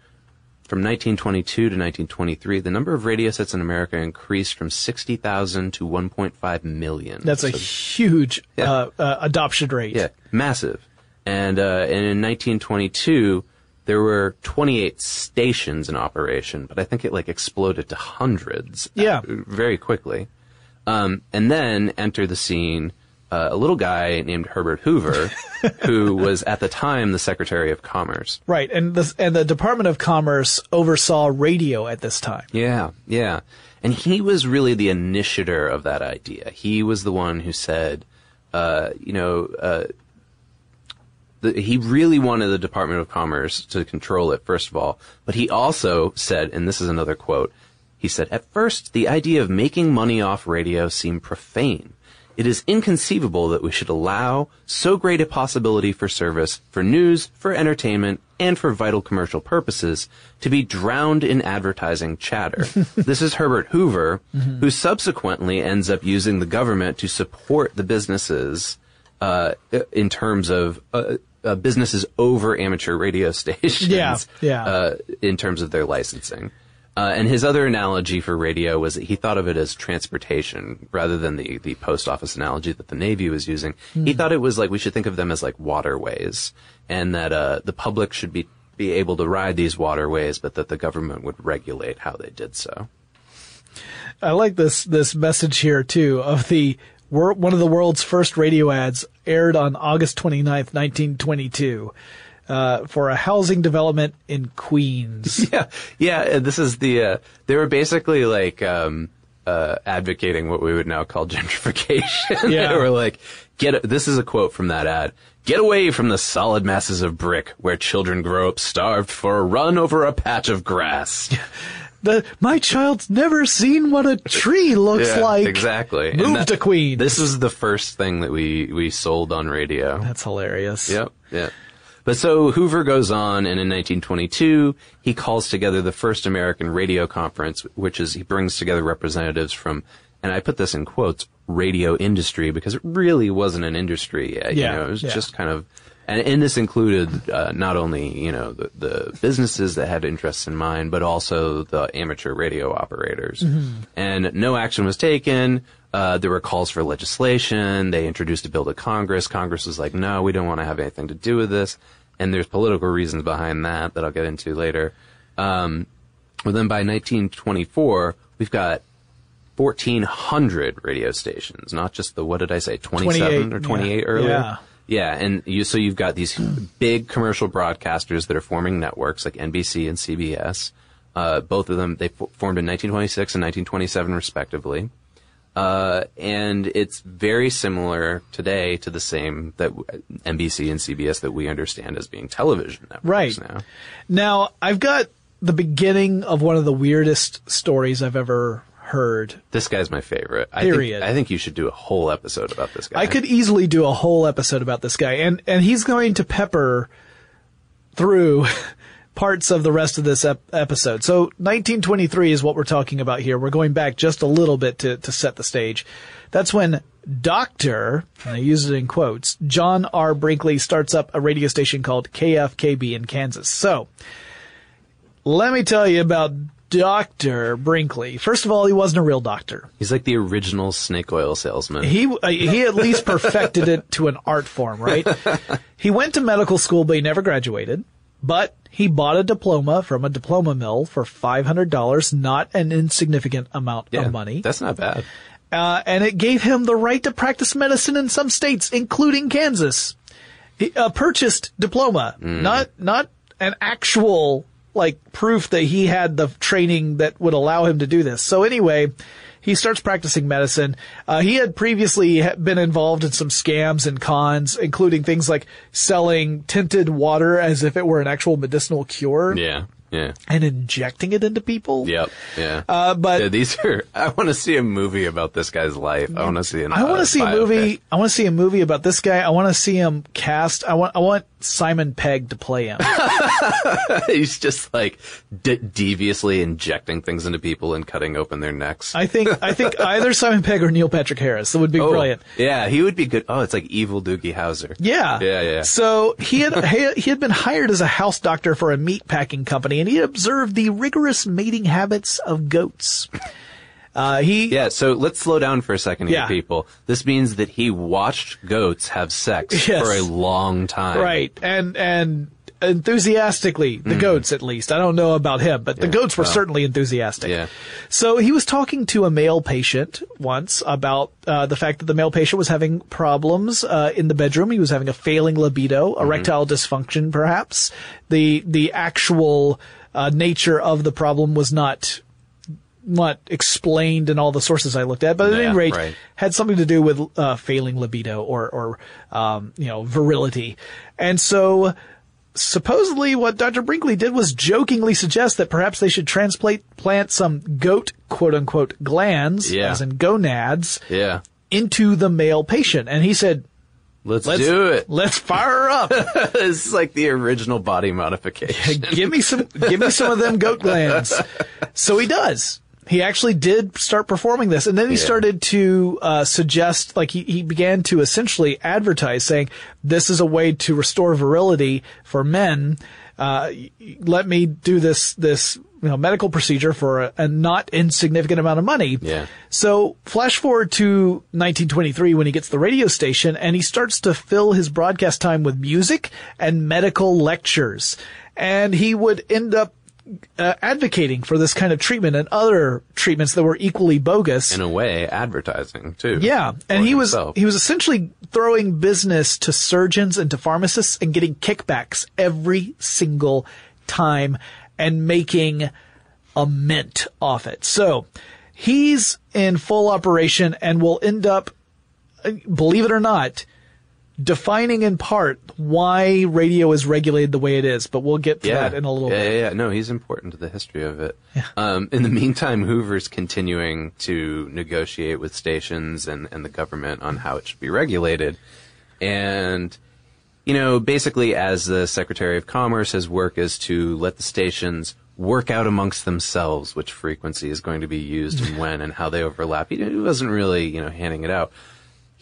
from 1922 to 1923, the number of radio sets in America increased from 60,000 to 1.5 million. That's a So- huge uh, uh, adoption rate. yeah, massive. And, uh, and in 1922, there were 28 stations in operation, but I think it like exploded to hundreds. Yeah. uh, very quickly. Um, and then enter the scene uh, a little guy named Herbert Hoover, who was at the time the Secretary of Commerce. Right, and the and the Department of Commerce oversaw radio at this time. Yeah, yeah. And he was really the initiator of that idea. He was the one who said, uh, you know, uh, the, he really wanted the Department of Commerce to control it, first of all. But he also said, and this is another quote, he said, at first, the idea of making money off radio seemed profane. It is inconceivable that we should allow so great a possibility for service, for news, for entertainment, and for vital commercial purposes to be drowned in advertising chatter. this is Herbert Hoover, who subsequently ends up using the government to support the businesses uh, in terms of uh, uh, businesses over amateur radio stations. Yeah, yeah. Uh, in terms of their licensing. Uh, and his other analogy for radio was that he thought of it as transportation rather than the, the post office analogy that the Navy was using. He thought it was like we should think of them as like waterways and that uh, the public should be, be able to ride these waterways, but that the government would regulate how they did so. I like this this message here too of the one of the world's first radio ads aired on August 29th, 1922. Uh, for a housing development in Queens. Yeah, yeah. uh, This is the. Uh, they were basically like um, uh, advocating what we would now call gentrification. Yeah. they were like, "Get." This is a quote from that ad. Get away from the solid masses of brick where children grow up starved for a run over a patch of grass. The my child's never seen what a tree looks Yeah, like. exactly. Move that- to Queens. This was the first thing that we we sold on radio. That's hilarious. Yep, yep. But so Hoover goes on, and in 1922, he calls together the first American radio conference, which is he brings together representatives from, and I put this in quotes, radio industry because it really wasn't an industry yet. Yeah, you know, it was yeah. just kind of, and, and this included uh, not only you know the, the businesses that had interests in mind, but also the amateur radio operators. Mm-hmm. And no action was taken. Uh, there were calls for legislation. They introduced a bill to Congress. Congress was like, no, we don't want to have anything to do with this. And there's political reasons behind that that I'll get into later. Um, but then by 1924, we've got 1,400 radio stations, not just the, what did I say, 27 28, or 28 yeah. earlier? Yeah. Yeah, and you, so you've got these big commercial broadcasters that are forming networks like NBC and CBS. Uh, both of them, they f- formed in 1926 and 1927 respectively. Uh, and it's very similar today to the same that w- NBC and CBS that we understand as being television networks Right. now. Now, I've got the beginning of one of the weirdest stories I've ever heard. This guy's my favorite. I Period. Think, I think you should do a whole episode about this guy. I could easily do a whole episode about this guy, and and he's going to pepper through parts of the rest of this ep- episode. So 1923 is what we're talking about here. We're going back just a little bit to to set the stage. That's when Doctor, and I use it in quotes, John R. Brinkley starts up a radio station called KFKB in Kansas. So let me tell you about Dr. Brinkley. First of all, he wasn't a real doctor. He's like the original snake oil salesman. He uh, he at least perfected it to an art form, right? he went to medical school, but he never graduated. But he bought a diploma from a diploma mill for five hundred dollars, not an insignificant amount yeah, of money. That's not bad. Uh, and it gave him the right to practice medicine in some states, including Kansas. A purchased diploma, not not an actual like proof that he had the training that would allow him to do this. So anyway, he starts practicing medicine. Uh, he had previously been involved in some scams and cons, including things like selling tinted water as if it were an actual medicinal cure Yeah, yeah, and injecting it into people. yep, yeah. Uh, but yeah, these are. I want to see a movie about this guy's life. I want to see an. I want uh, to see a movie. I want to see a movie about this guy. I want to see him cast. I want. I want Simon Pegg to play him. He's just like de- deviously injecting things into people and cutting open their necks. I think. I think either Simon Pegg or Neil Patrick Harris. That would be oh, brilliant. Yeah, he would be good. Oh, it's like evil Doogie Howser. Yeah. Yeah, yeah. So he had he, he had been hired as a house doctor for a meat packing company, and he observed the rigorous mating habits of goats. Uh, he Yeah, so let's slow down for a second here, Yeah. people. This means that he watched goats have sex Yes. for a long time. right and and enthusiastically the goats at least. I don't know about him but the goats were certainly enthusiastic. Yeah. so he was talking to a male patient once about uh, the fact that the male patient was having problems uh, in the bedroom. He was having a failing libido erectile dysfunction perhaps. The the actual uh, nature of the problem was not not explained in all the sources I looked at, but at Yeah, any rate, right. had something to do with uh, failing libido or or um, you know virility, and so supposedly what Dr. Brinkley did was jokingly suggest that perhaps they should transplant plant some goat quote unquote glands, Yeah. as in gonads, Yeah. into the male patient, and he said, Let's, "Let's do it. Let's fire her up. this is like the original body modification. give me some give me some of them goat glands so he does he actually did start performing this and then he Yeah. started to uh, suggest like he, he began to essentially advertise saying this is a way to restore virility for men uh, let me do this this you know medical procedure for a, a not insignificant amount of money Yeah. so flash forward to 1923 when he gets the radio station and he starts to fill his broadcast time with music and medical lectures. And he would end up uh, advocating for this kind of treatment and other treatments that were equally bogus. In a way, advertising too. Yeah, and he was he was essentially throwing business to surgeons and to pharmacists and getting kickbacks every single time and making a mint off it. So he's in full operation and will end up, uh, believe it or not, defining in part why radio is regulated the way it is. But we'll get to yeah. that in a little yeah, bit. Yeah, yeah, no, he's important to the history of it. Um, in the meantime, Hoover's continuing to negotiate with stations and, and the government on how it should be regulated. And, you know, basically as the Secretary of Commerce, his work is to let the stations work out amongst themselves which frequency is going to be used and when and how they overlap. He wasn't really, you know, handing it out.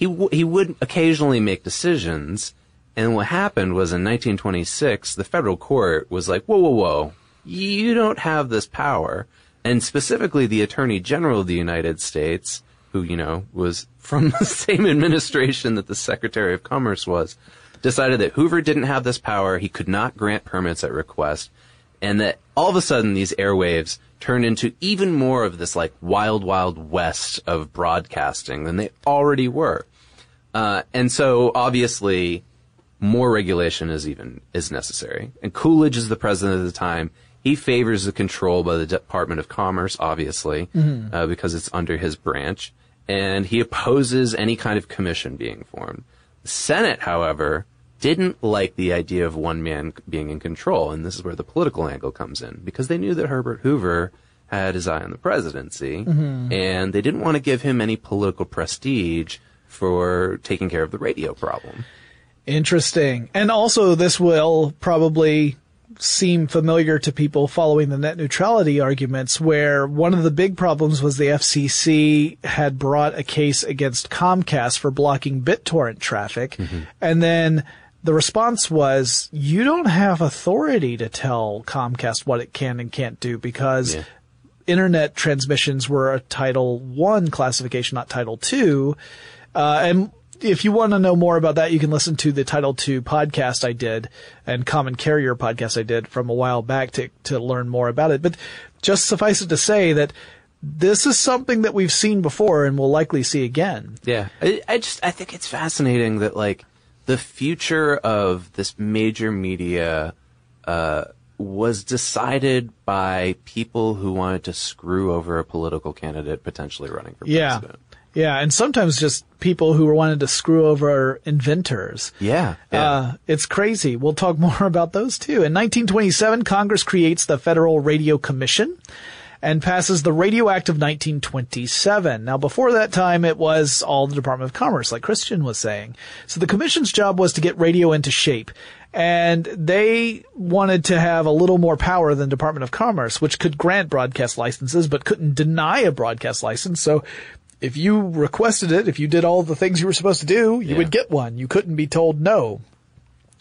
He, w- he would occasionally make decisions and what happened was in 1926, the federal court was like, whoa, whoa, whoa, you don't have this power. And specifically the Attorney General of the United States, who, you know, was from the same administration that the Secretary of Commerce was, decided that Hoover didn't have this power. He could not grant permits at request. And that all of a sudden these airwaves turned into even more of this like wild, wild west of broadcasting than they already were. Uh, and so obviously more regulation is even is necessary. And Coolidge is the president at the time. He favors the control by the Department of Commerce, obviously, uh, because it's under his branch, and he opposes any kind of commission being formed. The Senate, however, didn't like the idea of one man being in control, and this is where the political angle comes in, because they knew that Herbert Hoover had his eye on the presidency, and they didn't want to give him any political prestige for taking care of the radio problem. Interesting. And also this will probably seem familiar to people following the net neutrality arguments where one of the big problems was the FCC had brought a case against Comcast for blocking BitTorrent traffic. Mm-hmm. And then the response was, you don't have authority to tell Comcast what it can and can't do because Yeah. internet transmissions were a Title One classification, not Title Two. Uh, and if you want to know more about that, you can listen to the Title II podcast I did and Common Carrier podcast I did from a while back to, to learn more about it. But just suffice it to say that this is something that we've seen before and we'll likely see again. Yeah, I, I just I think it's fascinating that like the future of this major media uh, was decided by people who wanted to screw over a political candidate potentially running for president. Yeah. Yeah, and sometimes just people who were wanted to screw over inventors. Yeah, yeah. Uh, it's crazy. We'll talk more about those too. In 1927, Congress creates the Federal Radio Commission and passes the Radio Act of 1927. Now, before that time, it was all the Department of Commerce, like Christian was saying. So the commission's job was to get radio into shape. And they wanted to have a little more power than Department of Commerce, which could grant broadcast licenses, but couldn't deny a broadcast license. So if you requested it, if you did all the things you were supposed to do, you Yeah. would get one. You couldn't be told no.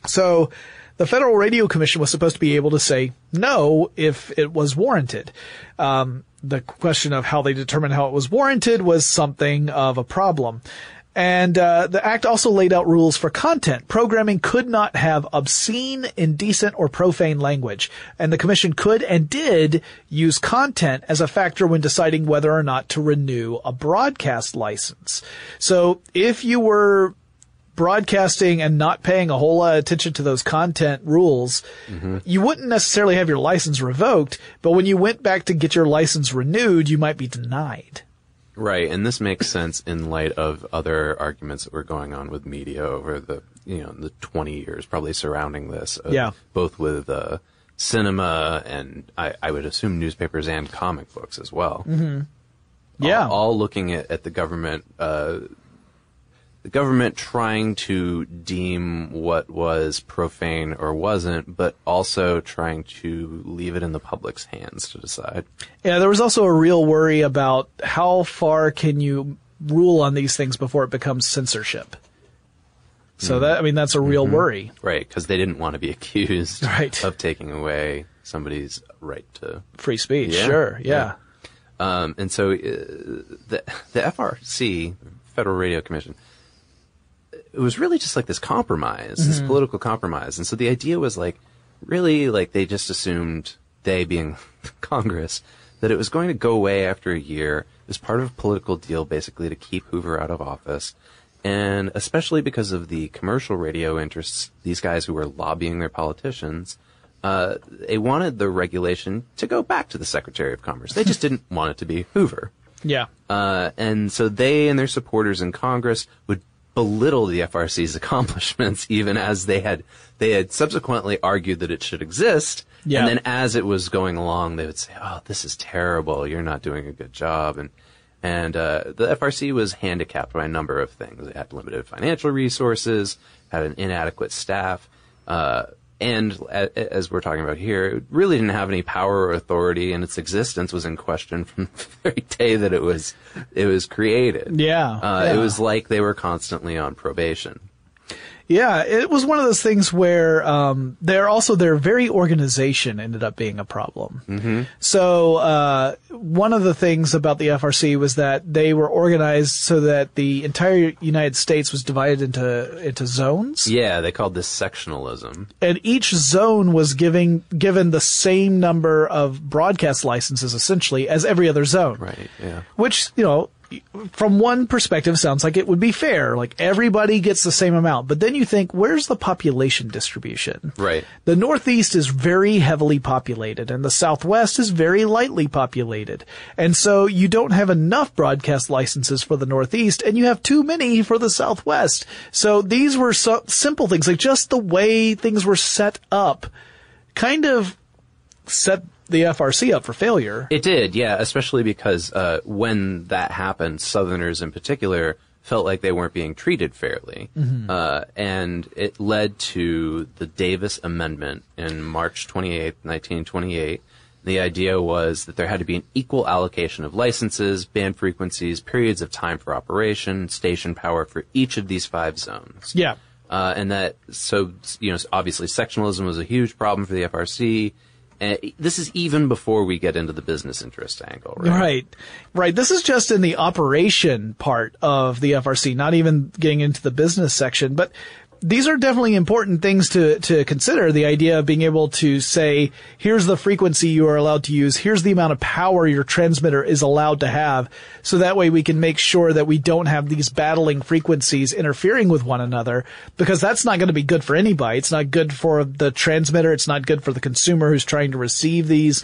So the Federal Radio Commission was supposed to be able to say no if it was warranted. Um, the question of how they determined how it was warranted was something of a problem. And uh, the act also laid out rules for content. Programming could not have obscene, indecent, or profane language. And the commission could and did use content as a factor when deciding whether or not to renew a broadcast license. So if you were broadcasting and not paying a whole lot of attention to those content rules, you wouldn't necessarily have your license revoked, but when you went back to get your license renewed, you might be denied. Right, and this makes sense in light of other arguments that were going on with media over the you know the 20 years probably surrounding this. uh, Yeah. both with uh, cinema and I, I would assume newspapers and comic books as well. Mm-hmm. Yeah. all, all looking at, at the government. Uh, the government trying to deem what was profane or wasn't, but also trying to leave it in the public's hands to decide. Yeah, there was also a real worry about how far can you rule on these things before it becomes censorship. So that I mean that's a real worry. Right, because they didn't want to be accused Right. of taking away somebody's right to. Free speech, Yeah, sure, yeah. Um, and so uh, the the FRC, Federal Radio Commission, it was really just like this compromise, this Mhm. political compromise. And so the idea was like, really, like they just assumed they being Congress that it was going to go away after a year as part of a political deal, basically to keep Hoover out of office. And especially because of the commercial radio interests, these guys who were lobbying their politicians, uh, they wanted the regulation to go back to the Secretary of Commerce. They just didn't want it to be Hoover. Yeah. Uh, and so they and their supporters in Congress would belittle the FRC's accomplishments, even as they had they had subsequently argued that it should exist. Yeah. And then as it was going along, they would say, "Oh, this is terrible. You're not doing a good job." And and uh, the FRC was handicapped by a number of things. It had limited financial resources, had an inadequate staff, uh, and as we're talking about here, it really didn't have any power or authority, and its existence was in question from the very day that it was it was created. Yeah, uh, yeah. it was like they were constantly on probation. Yeah, it was one of those things where um, they're also their very organization ended up being a problem. Mm-hmm. So uh, one of the things about the FRC was that they were organized so that the entire United States was divided into into zones, Yeah, they called this sectionalism. and each zone was giving given the same number of broadcast licenses essentially as every other zone. Right. Yeah. Which, you know, from one perspective sounds like it would be fair. Like everybody gets the same amount. But then you think, where's the population distribution? Right. The Northeast is very heavily populated and the Southwest is very lightly populated. And so you don't have enough broadcast licenses for the Northeast and you have too many for the Southwest. So these were so simple things, like just the way things were set up kind of set the FRC up for failure. It did, yeah, especially because uh, when that happened, Southerners in particular felt like they weren't being treated fairly. Mhm. Uh, and it led to the Davis Amendment in March 28, 1928. The idea was that there had to be an equal allocation of licenses, band frequencies, periods of time for operation, station power for each of these five zones. Yeah. Uh, and that, so, you know, obviously sectionalism was a huge problem for the FRC. And this is even before we get into the business interest angle, right? Right. Right. This is just in the operation part of the FRC, not even getting into the business section, but these are definitely important things to, to consider. The idea of being able to say, here's the frequency you are allowed to use. Here's the amount of power your transmitter is allowed to have. So that way we can make sure that we don't have these battling frequencies interfering with one another because that's not going to be good for anybody. It's not good for the transmitter. It's not good for the consumer who's trying to receive these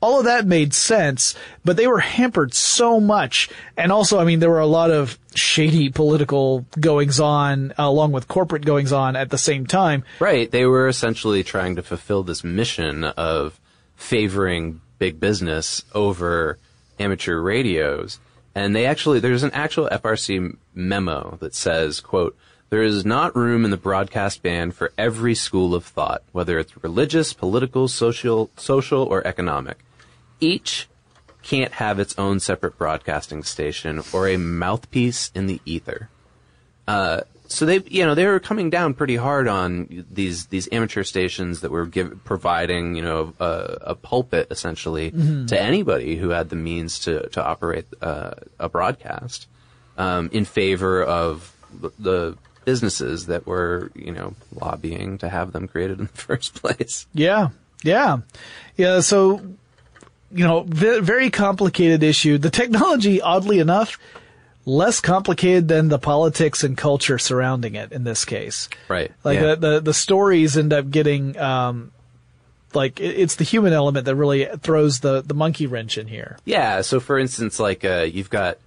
all of that made sense, but they were hampered so much. And also, I mean, there were a lot of shady political goings on along with corporate goings on at the same time. Right. They were essentially trying to fulfill this mission of favoring big business over amateur radios. And they actually, there's an actual FRC memo that says, quote, there is not room in the broadcast band for every school of thought, whether it's religious, political, social, social, or economic. Each can't have its own separate broadcasting station or a mouthpiece in the ether. Uh, so they, you know, they were coming down pretty hard on these these amateur stations that were give, providing, you know, a, a pulpit essentially Mm-hmm. to anybody who had the means to to operate uh, a broadcast um, in favor of the- the businesses that were, you know, lobbying to have them created in the first place. Yeah, yeah, yeah. So, you know, ve- very complicated issue. The technology, oddly enough, less complicated than the politics and culture surrounding it in this case. Right. Like yeah. the, the the stories end up getting um, like it's the human element that really throws the the monkey wrench in here. Yeah. So, for instance, like uh, you've got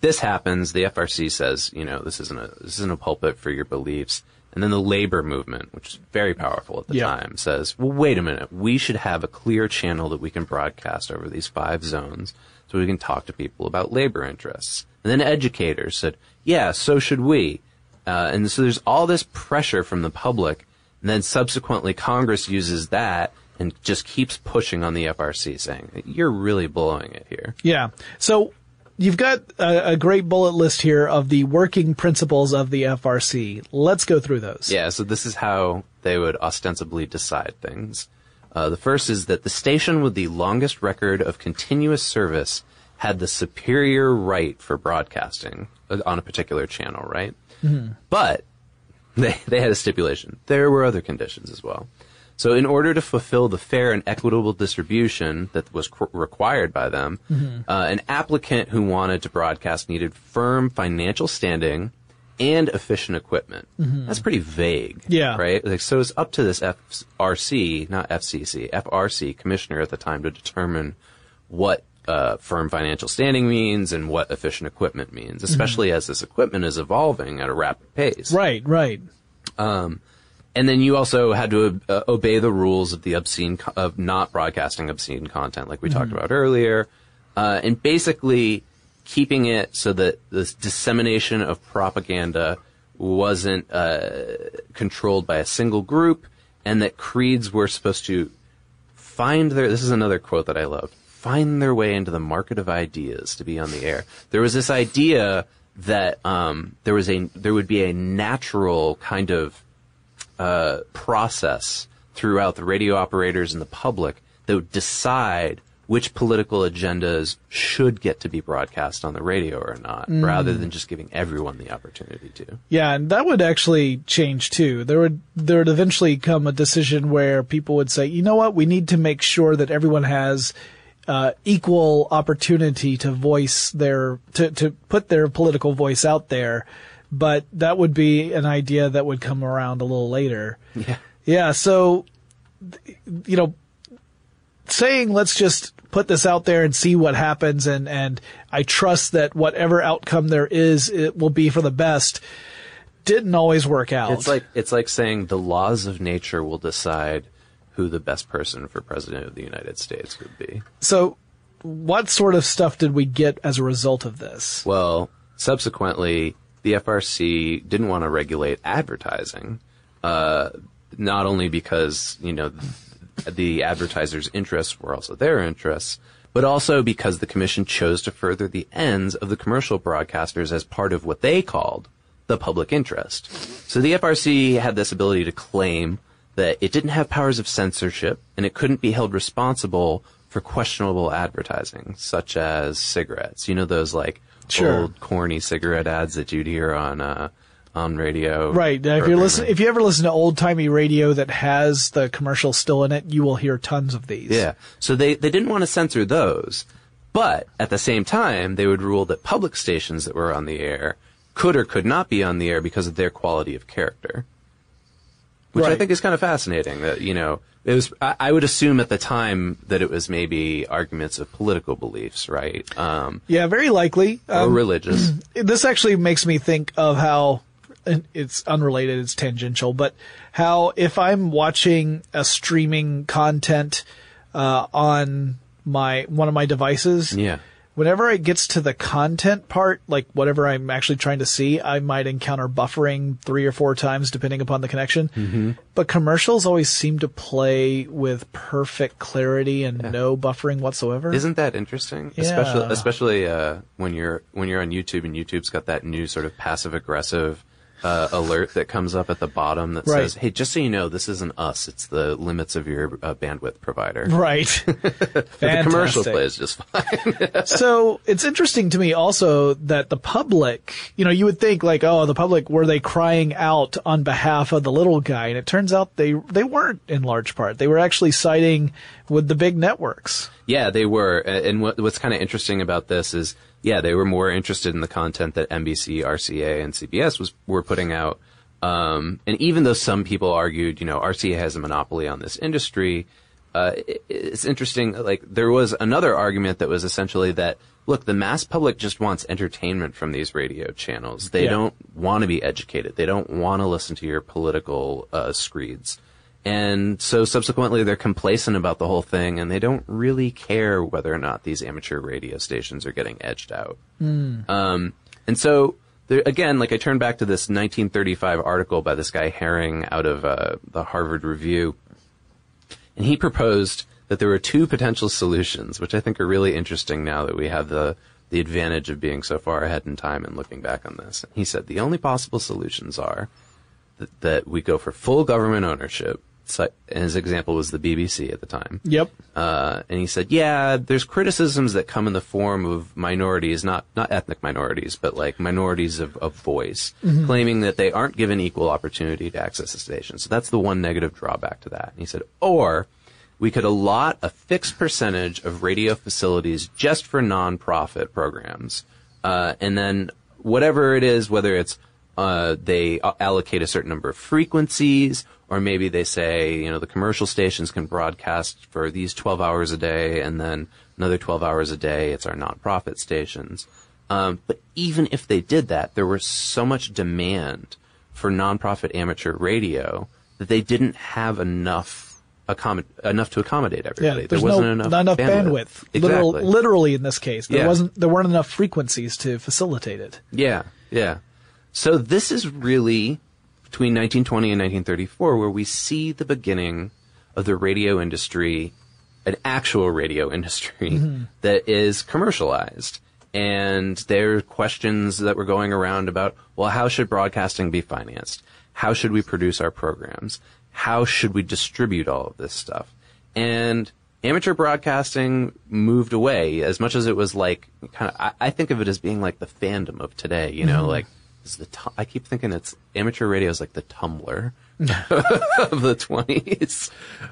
this happens. The FRC says, you know, this isn't a this isn't a pulpit for your beliefs. And then the labor movement, which is very powerful at the Yeah. time, says, well, wait a minute. We should have a clear channel that we can broadcast over these five zones so we can talk to people about labor interests. And then educators said, yeah, so should we. Uh, and so there's all this pressure from the public. And then subsequently Congress uses that and just keeps pushing on the FRC saying, you're really blowing it here. Yeah. So you've got a, a great bullet list here of the working principles of the FRC. Let's go through those. Yeah, so this is how they would ostensibly decide things. Uh, the first is that the station with the longest record of continuous service had the superior right for broadcasting uh, on a particular channel, right? But they, they had a stipulation. There were other conditions as well. So in order to fulfill the fair and equitable distribution that was cr- required by them, uh, an applicant who wanted to broadcast needed firm financial standing and efficient equipment. That's pretty vague. Yeah. Right? Like, so it's up to this FRC, not FCC, FRC commissioner at the time to determine what uh, firm financial standing means and what efficient equipment means, especially as this equipment is evolving at a rapid pace. Right, right. And then you also had to uh, obey the rules of the obscene, co- of not broadcasting obscene content, like we talked about earlier, uh, and basically keeping it so that this dissemination of propaganda wasn't uh, controlled by a single group, and that creeds were supposed to find their. This is another quote that I loved. Find their way into the market of ideas to be on the air. There was this idea that um, there was a there would be a natural kind of uh, process throughout the radio operators and the public that would decide which political agendas should get to be broadcast on the radio or not, rather than just giving everyone the opportunity to. Yeah, and that would actually change too. There would there would eventually come a decision where people would say, you know what, we need to make sure that everyone has uh, equal opportunity to voice their to to put their political voice out there. But that would be an idea that would come around a little later. Yeah. Yeah, so you know, saying let's just put this out there and see what happens and and I trust that whatever outcome there is it will be for the best didn't always work out. It's like it's like saying the laws of nature will decide who the best person for president of the United States would be. so what sort of stuff did we get as a result of this? Well, subsequently, the FRC didn't want to regulate advertising, uh, not only because you know the, the advertisers' interests were also their interests, but also because the commission chose to further the ends of the commercial broadcasters as part of what they called the public interest. So the FRC had this ability to claim that it didn't have powers of censorship and it couldn't be held responsible for questionable advertising, such as cigarettes. You know those like Sure. old corny cigarette ads that you'd hear on uh, on radio. Right. If you listen, if you ever listen to old timey radio that has the commercial still in it, you will hear tons of these. Yeah. So they, they didn't want to censor those, but at the same time, they would rule that public stations that were on the air could or could not be on the air because of their quality of character. Which I think is kind of fascinating that, you know, it was, I, would assume at the time that it was maybe arguments of political beliefs, right? Um, Yeah, very likely. or Um, religious. this actually makes me think of how it's unrelated, it's tangential, but how if I'm watching a streaming content uh, on my one of my devices, yeah. Whenever it gets to the content part, like whatever I'm actually trying to see, I might encounter buffering three or four times depending upon the connection. Mm-hmm. But commercials always seem to play with perfect clarity and no buffering whatsoever. Isn't that interesting? Yeah. Especially, especially uh, when you're when you're on YouTube and YouTube's got that new sort of passive aggressive uh, alert that comes up at the bottom that Right. says, "Hey, just so you know, this isn't us. It's the limits of your uh, bandwidth provider." Right. The commercial plays just fine. so it's interesting to me also that the public, you know, you would think like, oh, the public were they crying out on behalf of the little guy, and it turns out they they weren't in large part. They were actually siding with the big networks. Yeah, they were. And what, what's kind of interesting about this is, yeah, they were more interested in the content that NBC, RCA, and CBS was were putting out. Um, and even though some people argued, you know, RCA has a monopoly on this industry, uh, it, it's interesting. Like there was another argument that was essentially that, look, the mass public just wants entertainment from these radio channels. They Yeah. don't want to be educated. They don't want to listen to your political uh, screeds. And so subsequently they're complacent about the whole thing and they don't really care whether or not these amateur radio stations are getting edged out. Um, and so there, again, like I turn back to this 1935 article by this guy Herring out of uh, the Harvard Review, and he proposed that there were two potential solutions, which I think are really interesting now that we have the the advantage of being so far ahead in time and looking back on this. He said the only possible solutions are that, that we go for full government ownership. His example was the BBC at the time. Yep. Uh, and he said, yeah, there's criticisms that come in the form of minorities, not, not ethnic minorities, but like minorities of, of voice, claiming that they aren't given equal opportunity to access the station. So that's the one negative drawback to that. And he said, or we could allot a fixed percentage of radio facilities just for nonprofit programs. Uh, and then whatever it is, whether it's uh, they allocate a certain number of frequencies, or maybe they say, you know, the commercial stations can broadcast for these 12 hours a day, and then another 12 hours a day, it's our nonprofit stations. Um, but even if they did that, there was so much demand for nonprofit amateur radio that they didn't have enough accommod- enough to accommodate everybody. there's there wasn't no, enough not enough bandwidth. Literal, Exactly. literally in this case, there Yeah. wasn't there weren't enough frequencies to facilitate it. Yeah, yeah. So this is really between 1920 and 1934 where we see the beginning of the radio industry, an actual radio industry mm-hmm. that is commercialized. And there are questions that were going around about, well, how should broadcasting be financed? How should we produce our programs? How should we distribute all of this stuff? And amateur broadcasting moved away as much as it was like kind of, I, I think of it as being like the fandom of today, you know, mm-hmm. like is the, tu- I keep thinking it's amateur radio is like the Tumblr of the 20s.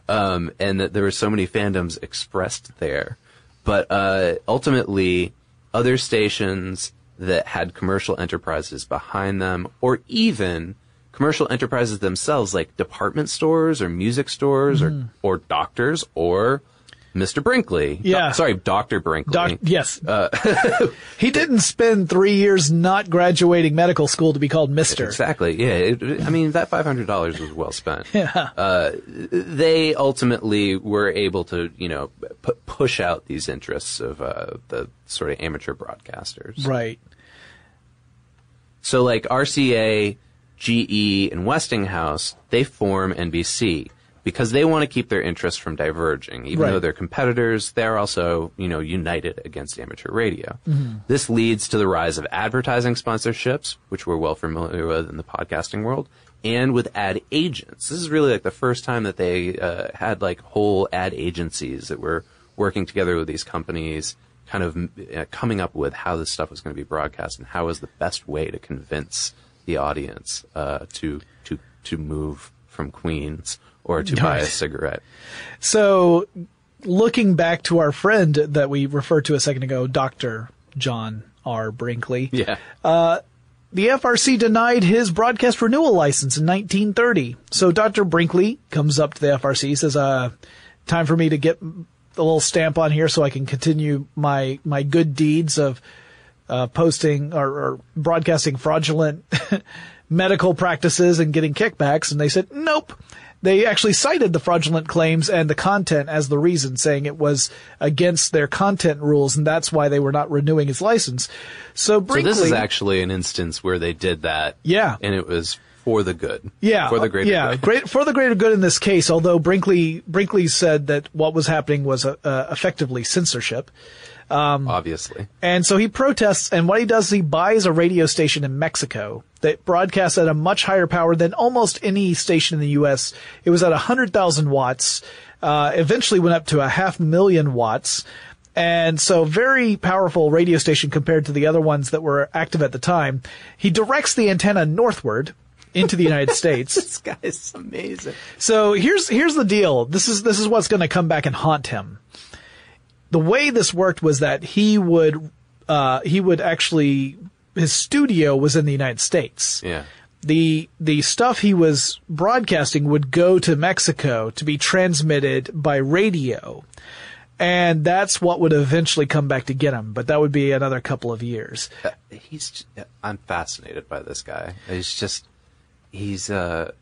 Um, and that there were so many fandoms expressed there. But, uh, ultimately other stations that had commercial enterprises behind them or even commercial enterprises themselves like department stores or music stores or, or doctors or Mr. Brinkley. Do- Yeah. sorry, Dr. Brinkley. Doc, yes. he didn't spend three years not graduating medical school to be called Mister. Exactly. Yeah. It, it- I mean, that five hundred dollars was well spent. Yeah. Uh, they ultimately were able to, you know, pu- push out these interests of uh, the sort of amateur broadcasters. Right. So, like RCA, GE, and Westinghouse, they form NBC because they want to keep their interests from diverging. Even Right. though they're competitors, they're also, you know, united against amateur radio. Mm-hmm. This leads to the rise of advertising sponsorships, which we're well familiar with in the podcasting world, and with ad agents. This is really like the first time that they uh, had like whole ad agencies that were working together with these companies, kind of uh, coming up with how this stuff was going to be broadcast and how was the best way to convince the audience uh, to to to move from Queens or to buy a cigarette. So, looking back to our friend that we referred to a second ago, Dr. John R. Brinkley, Yeah. the FRC denied his broadcast renewal license in 1930. So Dr. Brinkley comes up to the FRC, says, uh, time for me to get a little stamp on here so I can continue my, my good deeds of, uh, posting or, or broadcasting fraudulent medical practices and getting kickbacks. And they said, nope. They actually cited the fraudulent claims and the content as the reason, saying it was against their content rules, and that's why they were not renewing his license. So So this is actually an instance where they did that. Yeah. And it was for the good. Yeah, for the greater yeah, good. great for the greater good in this case. Although Brinkley Brinkley said that what was happening was uh, uh, effectively censorship, Obviously, and so he protests. And what he does, is he buys a radio station in Mexico that broadcasts at a much higher power than almost any station in the U.S. It was at hundred thousand watts. Uh, eventually went up to a half million watts. And so very powerful radio station compared to the other ones that were active at the time. He directs the antenna northward into the United States. this guy is amazing. So here's here's the deal. This is this is what's going to come back and haunt him. The way this worked was that he would uh, he would actually his studio was in the United States. Yeah. The the stuff he was broadcasting would go to Mexico to be transmitted by radio. And that's what would eventually come back to get him, but that would be another couple of years. Uh, he's. j- I'm fascinated by this guy. He's just. He's uh,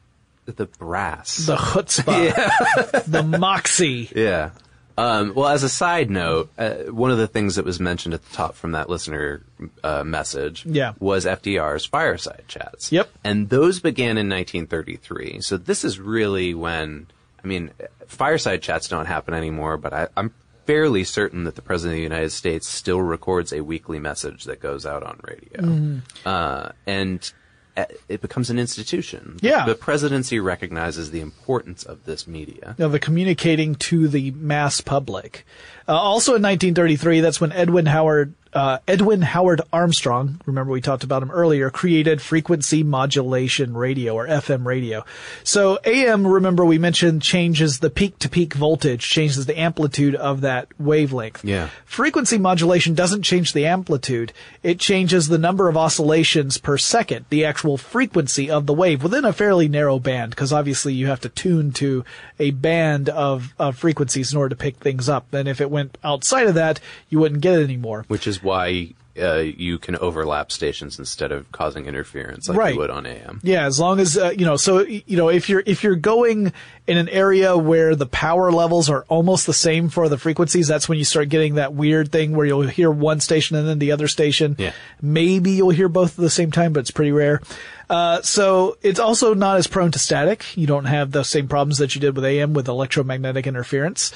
the brass. The chutzpah, the moxie. Yeah. Um, well, as a side note, uh, one of the things that was mentioned at the top from that listener uh, message Yeah. was FDR's fireside chats. Yep. And those began in 1933. So this is really when, I mean, fireside chats don't happen anymore, but I, I'm fairly certain that the President of the United States still records a weekly message that goes out on radio. Mm-hmm. Uh, and it becomes an institution. Yeah. The presidency recognizes the importance of this media. of the communicating to the mass public. Uh, also in 1933, that's when Edwin Howard, uh, Edwin Howard Armstrong, remember we talked about him earlier, created frequency modulation radio or FM radio. So AM, remember we mentioned changes the peak to peak voltage, changes the amplitude of that wavelength. Yeah. Frequency modulation doesn't change the amplitude. It changes the number of oscillations per second, the actual frequency of the wave within a fairly narrow band, because obviously you have to tune to a band of, of frequencies in order to pick things up. And if it went outside of that, you wouldn't get it anymore. Which is why uh, you can overlap stations instead of causing interference like Right. you would on AM. Yeah, as long as uh, you know. So you know, if you're if you're going in an area where the power levels are almost the same for the frequencies, that's when you start getting that weird thing where you'll hear one station and then the other station. Yeah. Maybe you'll hear both at the same time, but it's pretty rare. Uh, so it's also not as prone to static. You don't have the same problems that you did with AM with electromagnetic interference.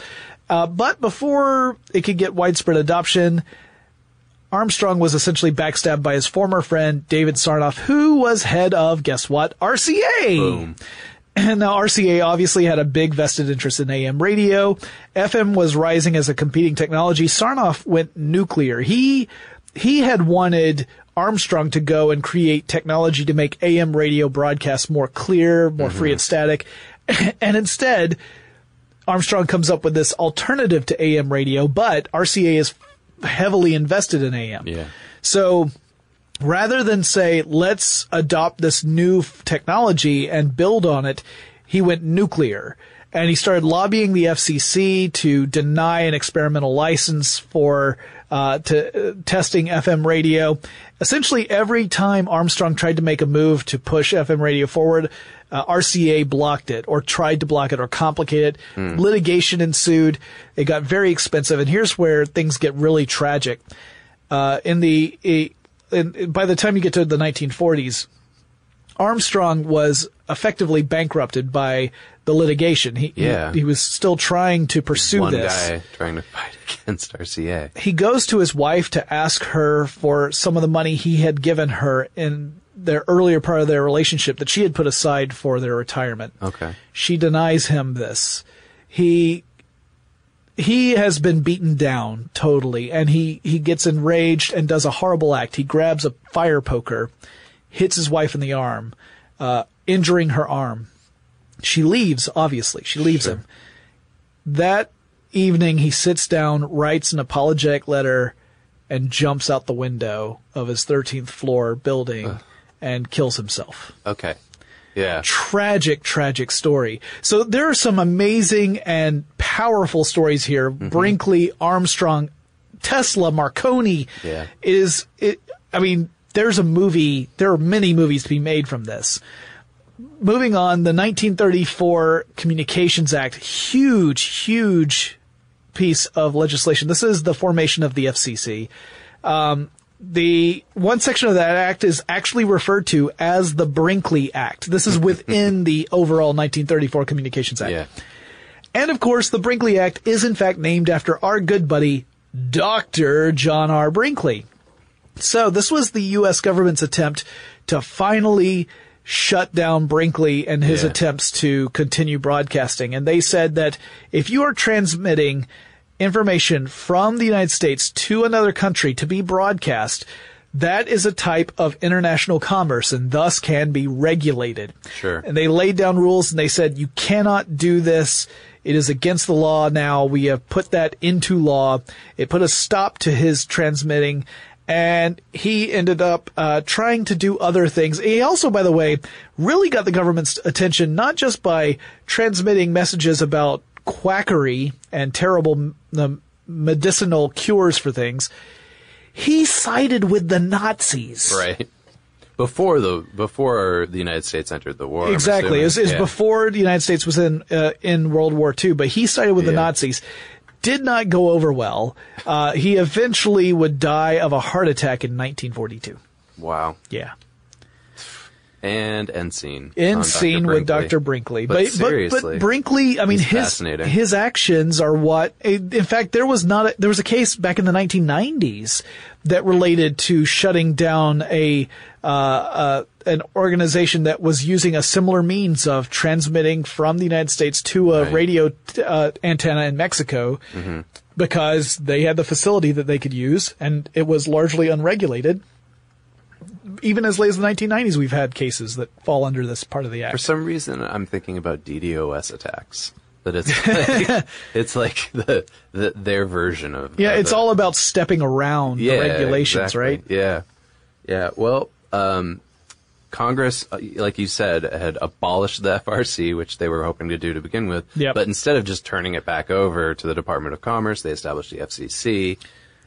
Uh, but before it could get widespread adoption, Armstrong was essentially backstabbed by his former friend David Sarnoff, who was head of, guess what, RCA. Boom. And now RCA obviously had a big vested interest in AM radio. FM was rising as a competing technology. Sarnoff went nuclear. He, he had wanted Armstrong to go and create technology to make AM radio broadcasts more clear, more free mm-hmm. of static. And instead, Armstrong comes up with this alternative to AM radio, but RCA is heavily invested in AM. Yeah. So rather than say, let's adopt this new f- technology and build on it, he went nuclear. And he started lobbying the FCC to deny an experimental license for uh, to uh, testing FM radio. Essentially, every time Armstrong tried to make a move to push FM radio forward, uh, RCA blocked it or tried to block it or complicate it. Litigation ensued. It got very expensive. And here's where things get really tragic. Uh, in the in, by the time you get to the 1940s, Armstrong was effectively bankrupted by the litigation. He, he- Yeah. he, was still trying to pursue One this. guy trying to fight against RCA. He goes to his wife to ask her for some of the money he had given her in their earlier part of their relationship that she had put aside for their retirement. Okay. She denies him this. He he has been beaten down totally and he he gets enraged and does a horrible act. He grabs a fire poker, hits his wife in the arm, uh, injuring her arm. She leaves, obviously. She leaves him. That evening he sits down, writes an apologetic letter, and jumps out the window of his 13th floor building and kills himself Okay. Yeah. tragic, tragic story. So there are some amazing and powerful stories here. Mm-hmm. Brinkley, Armstrong, Tesla, Marconi. Yeah. It is, it, I mean, there's a movie, there are many movies to be made from this. Moving on, the 1934 Communications Act, huge, huge piece of legislation. This is the formation of the FCC. Um, the one section of that act is actually referred to as the Brinkley Act. This is within the overall 1934 Communications Act. Yeah. And of course, the Brinkley Act is in fact named after our good buddy, Dr. John R. Brinkley. So this was the U.S. government's attempt to finally shut down Brinkley and his Yeah. attempts to continue broadcasting. And they said that if you are transmitting information from the United States to another country to be broadcast, that is a type of international commerce and thus can be regulated. Sure. And they laid down rules and they said you cannot do this. It is against the law now. We have put that into law. It put a stop to his transmitting and he ended up uh, trying to do other things. He also, by the way, really got the government's attention not just by transmitting messages about quackery and terrible the medicinal cures for things. He sided with the Nazis. Right. Before the before the United States entered the war. Exactly. It was, it was assuming. Yeah. before the United States was in uh, in World War II, but he sided with the Nazis. Did not go over well. Uh, he eventually would die of a heart attack in 1942. Wow. Yeah. And end scene. Dr. scene with Dr. Brinkley. But but, seriously, but Brinkley, I mean, his his actions are what. In fact, there was not a, there was a case back in the 1990s that related to shutting down a uh, uh, an organization that was using a similar means of transmitting from the United States to a Right. radio uh, antenna in Mexico. Mm-hmm. Because they had the facility that they could use, and it was largely unregulated. Even as late as the 1990s, we've had cases that fall under this part of the act. For some reason, I'm thinking about DDoS attacks. That it's like, it's like the, the their version of Yeah, of it's the- all about stepping around yeah, the regulations, exactly. right? Yeah, yeah. Well, um, Congress, uh, like you said, had abolished the FRC, which they were hoping to do to begin with. Yep. But instead of just turning it back over to the Department of Commerce, they established the FCC.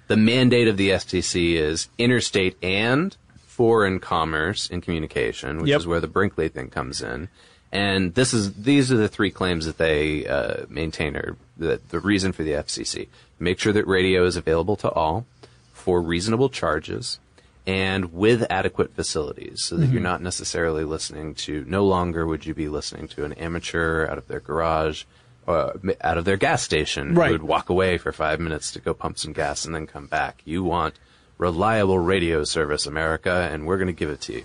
The mandate of the FCC is interstate and foreign commerce and communication, which Yep. is where the Brinkley thing comes in. And this is these are the three claims that they uh, maintain are the, the reason for the FCC. Make sure that radio is available to all for reasonable charges and with adequate facilities so that Mm-hmm. you're not necessarily listening to no longer would you be listening to an amateur out of their garage or out of their gas station Right. who would walk away for five minutes to go pump some gas and then come back. You want reliable radio service, America, and we're going to give it to you.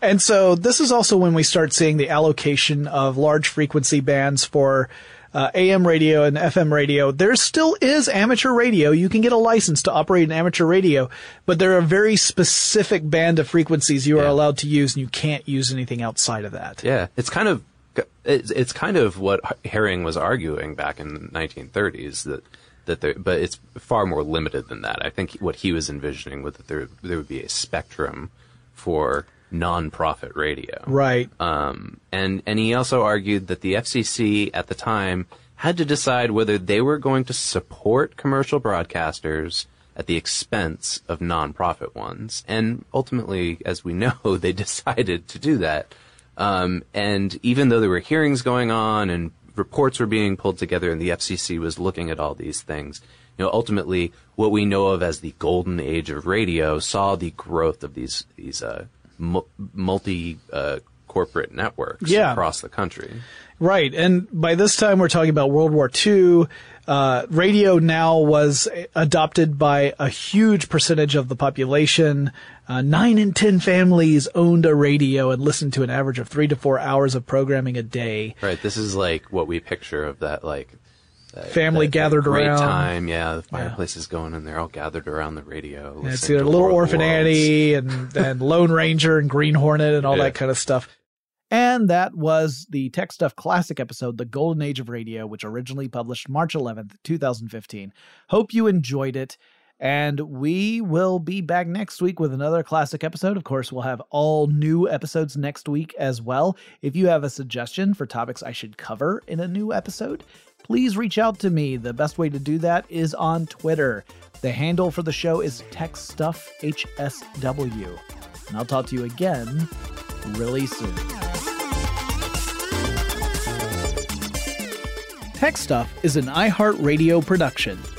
And so this is also when we start seeing the allocation of large frequency bands for uh, AM radio and FM radio. There still is amateur radio. You can get a license to operate an amateur radio, but there are very specific band of frequencies you are allowed to use, and you can't use anything outside of that. Yeah, it's kind of it's, it's kind of what Herring was arguing back in the 1930s that that there, but it's far more limited than that. I think what he was envisioning was that there there would be a spectrum for non-profit radio. Right. Um, and and he also argued that the FCC at the time had to decide whether they were going to support commercial broadcasters at the expense of nonprofit ones. And ultimately, as we know, they decided to do that. Um, and even though there were hearings going on and reports were being pulled together and the FCC was looking at all these things, you know, ultimately what we know of as the golden age of radio saw the growth of these, these, uh, mu- multi, uh, corporate networks Yeah. across the country. Right. And by this time, we're talking about World War II. Uh, radio now was adopted by a huge percentage of the population. Uh, nine in ten families owned a radio and listened to an average of three to four hours of programming a day. Right. This is like what we picture of that, like, that- Family that- that gathered great around. time. Yeah. The fireplace is going and they're all gathered around the radio. And it's either Little World Orphan. Annie and, and Lone Ranger and Green Hornet and all Yeah. that kind of stuff. And that was the Tech Stuff Classic episode, The Golden Age of Radio, which originally published March 11th, 2015. Hope you enjoyed it. And we will be back next week with another classic episode. Of course, we'll have all new episodes next week as well. If you have a suggestion for topics I should cover in a new episode, please reach out to me. The best way to do that is on Twitter. The handle for the show is TechStuffHSW. And I'll talk to you again really soon. Tech Stuff is an iHeartRadio production.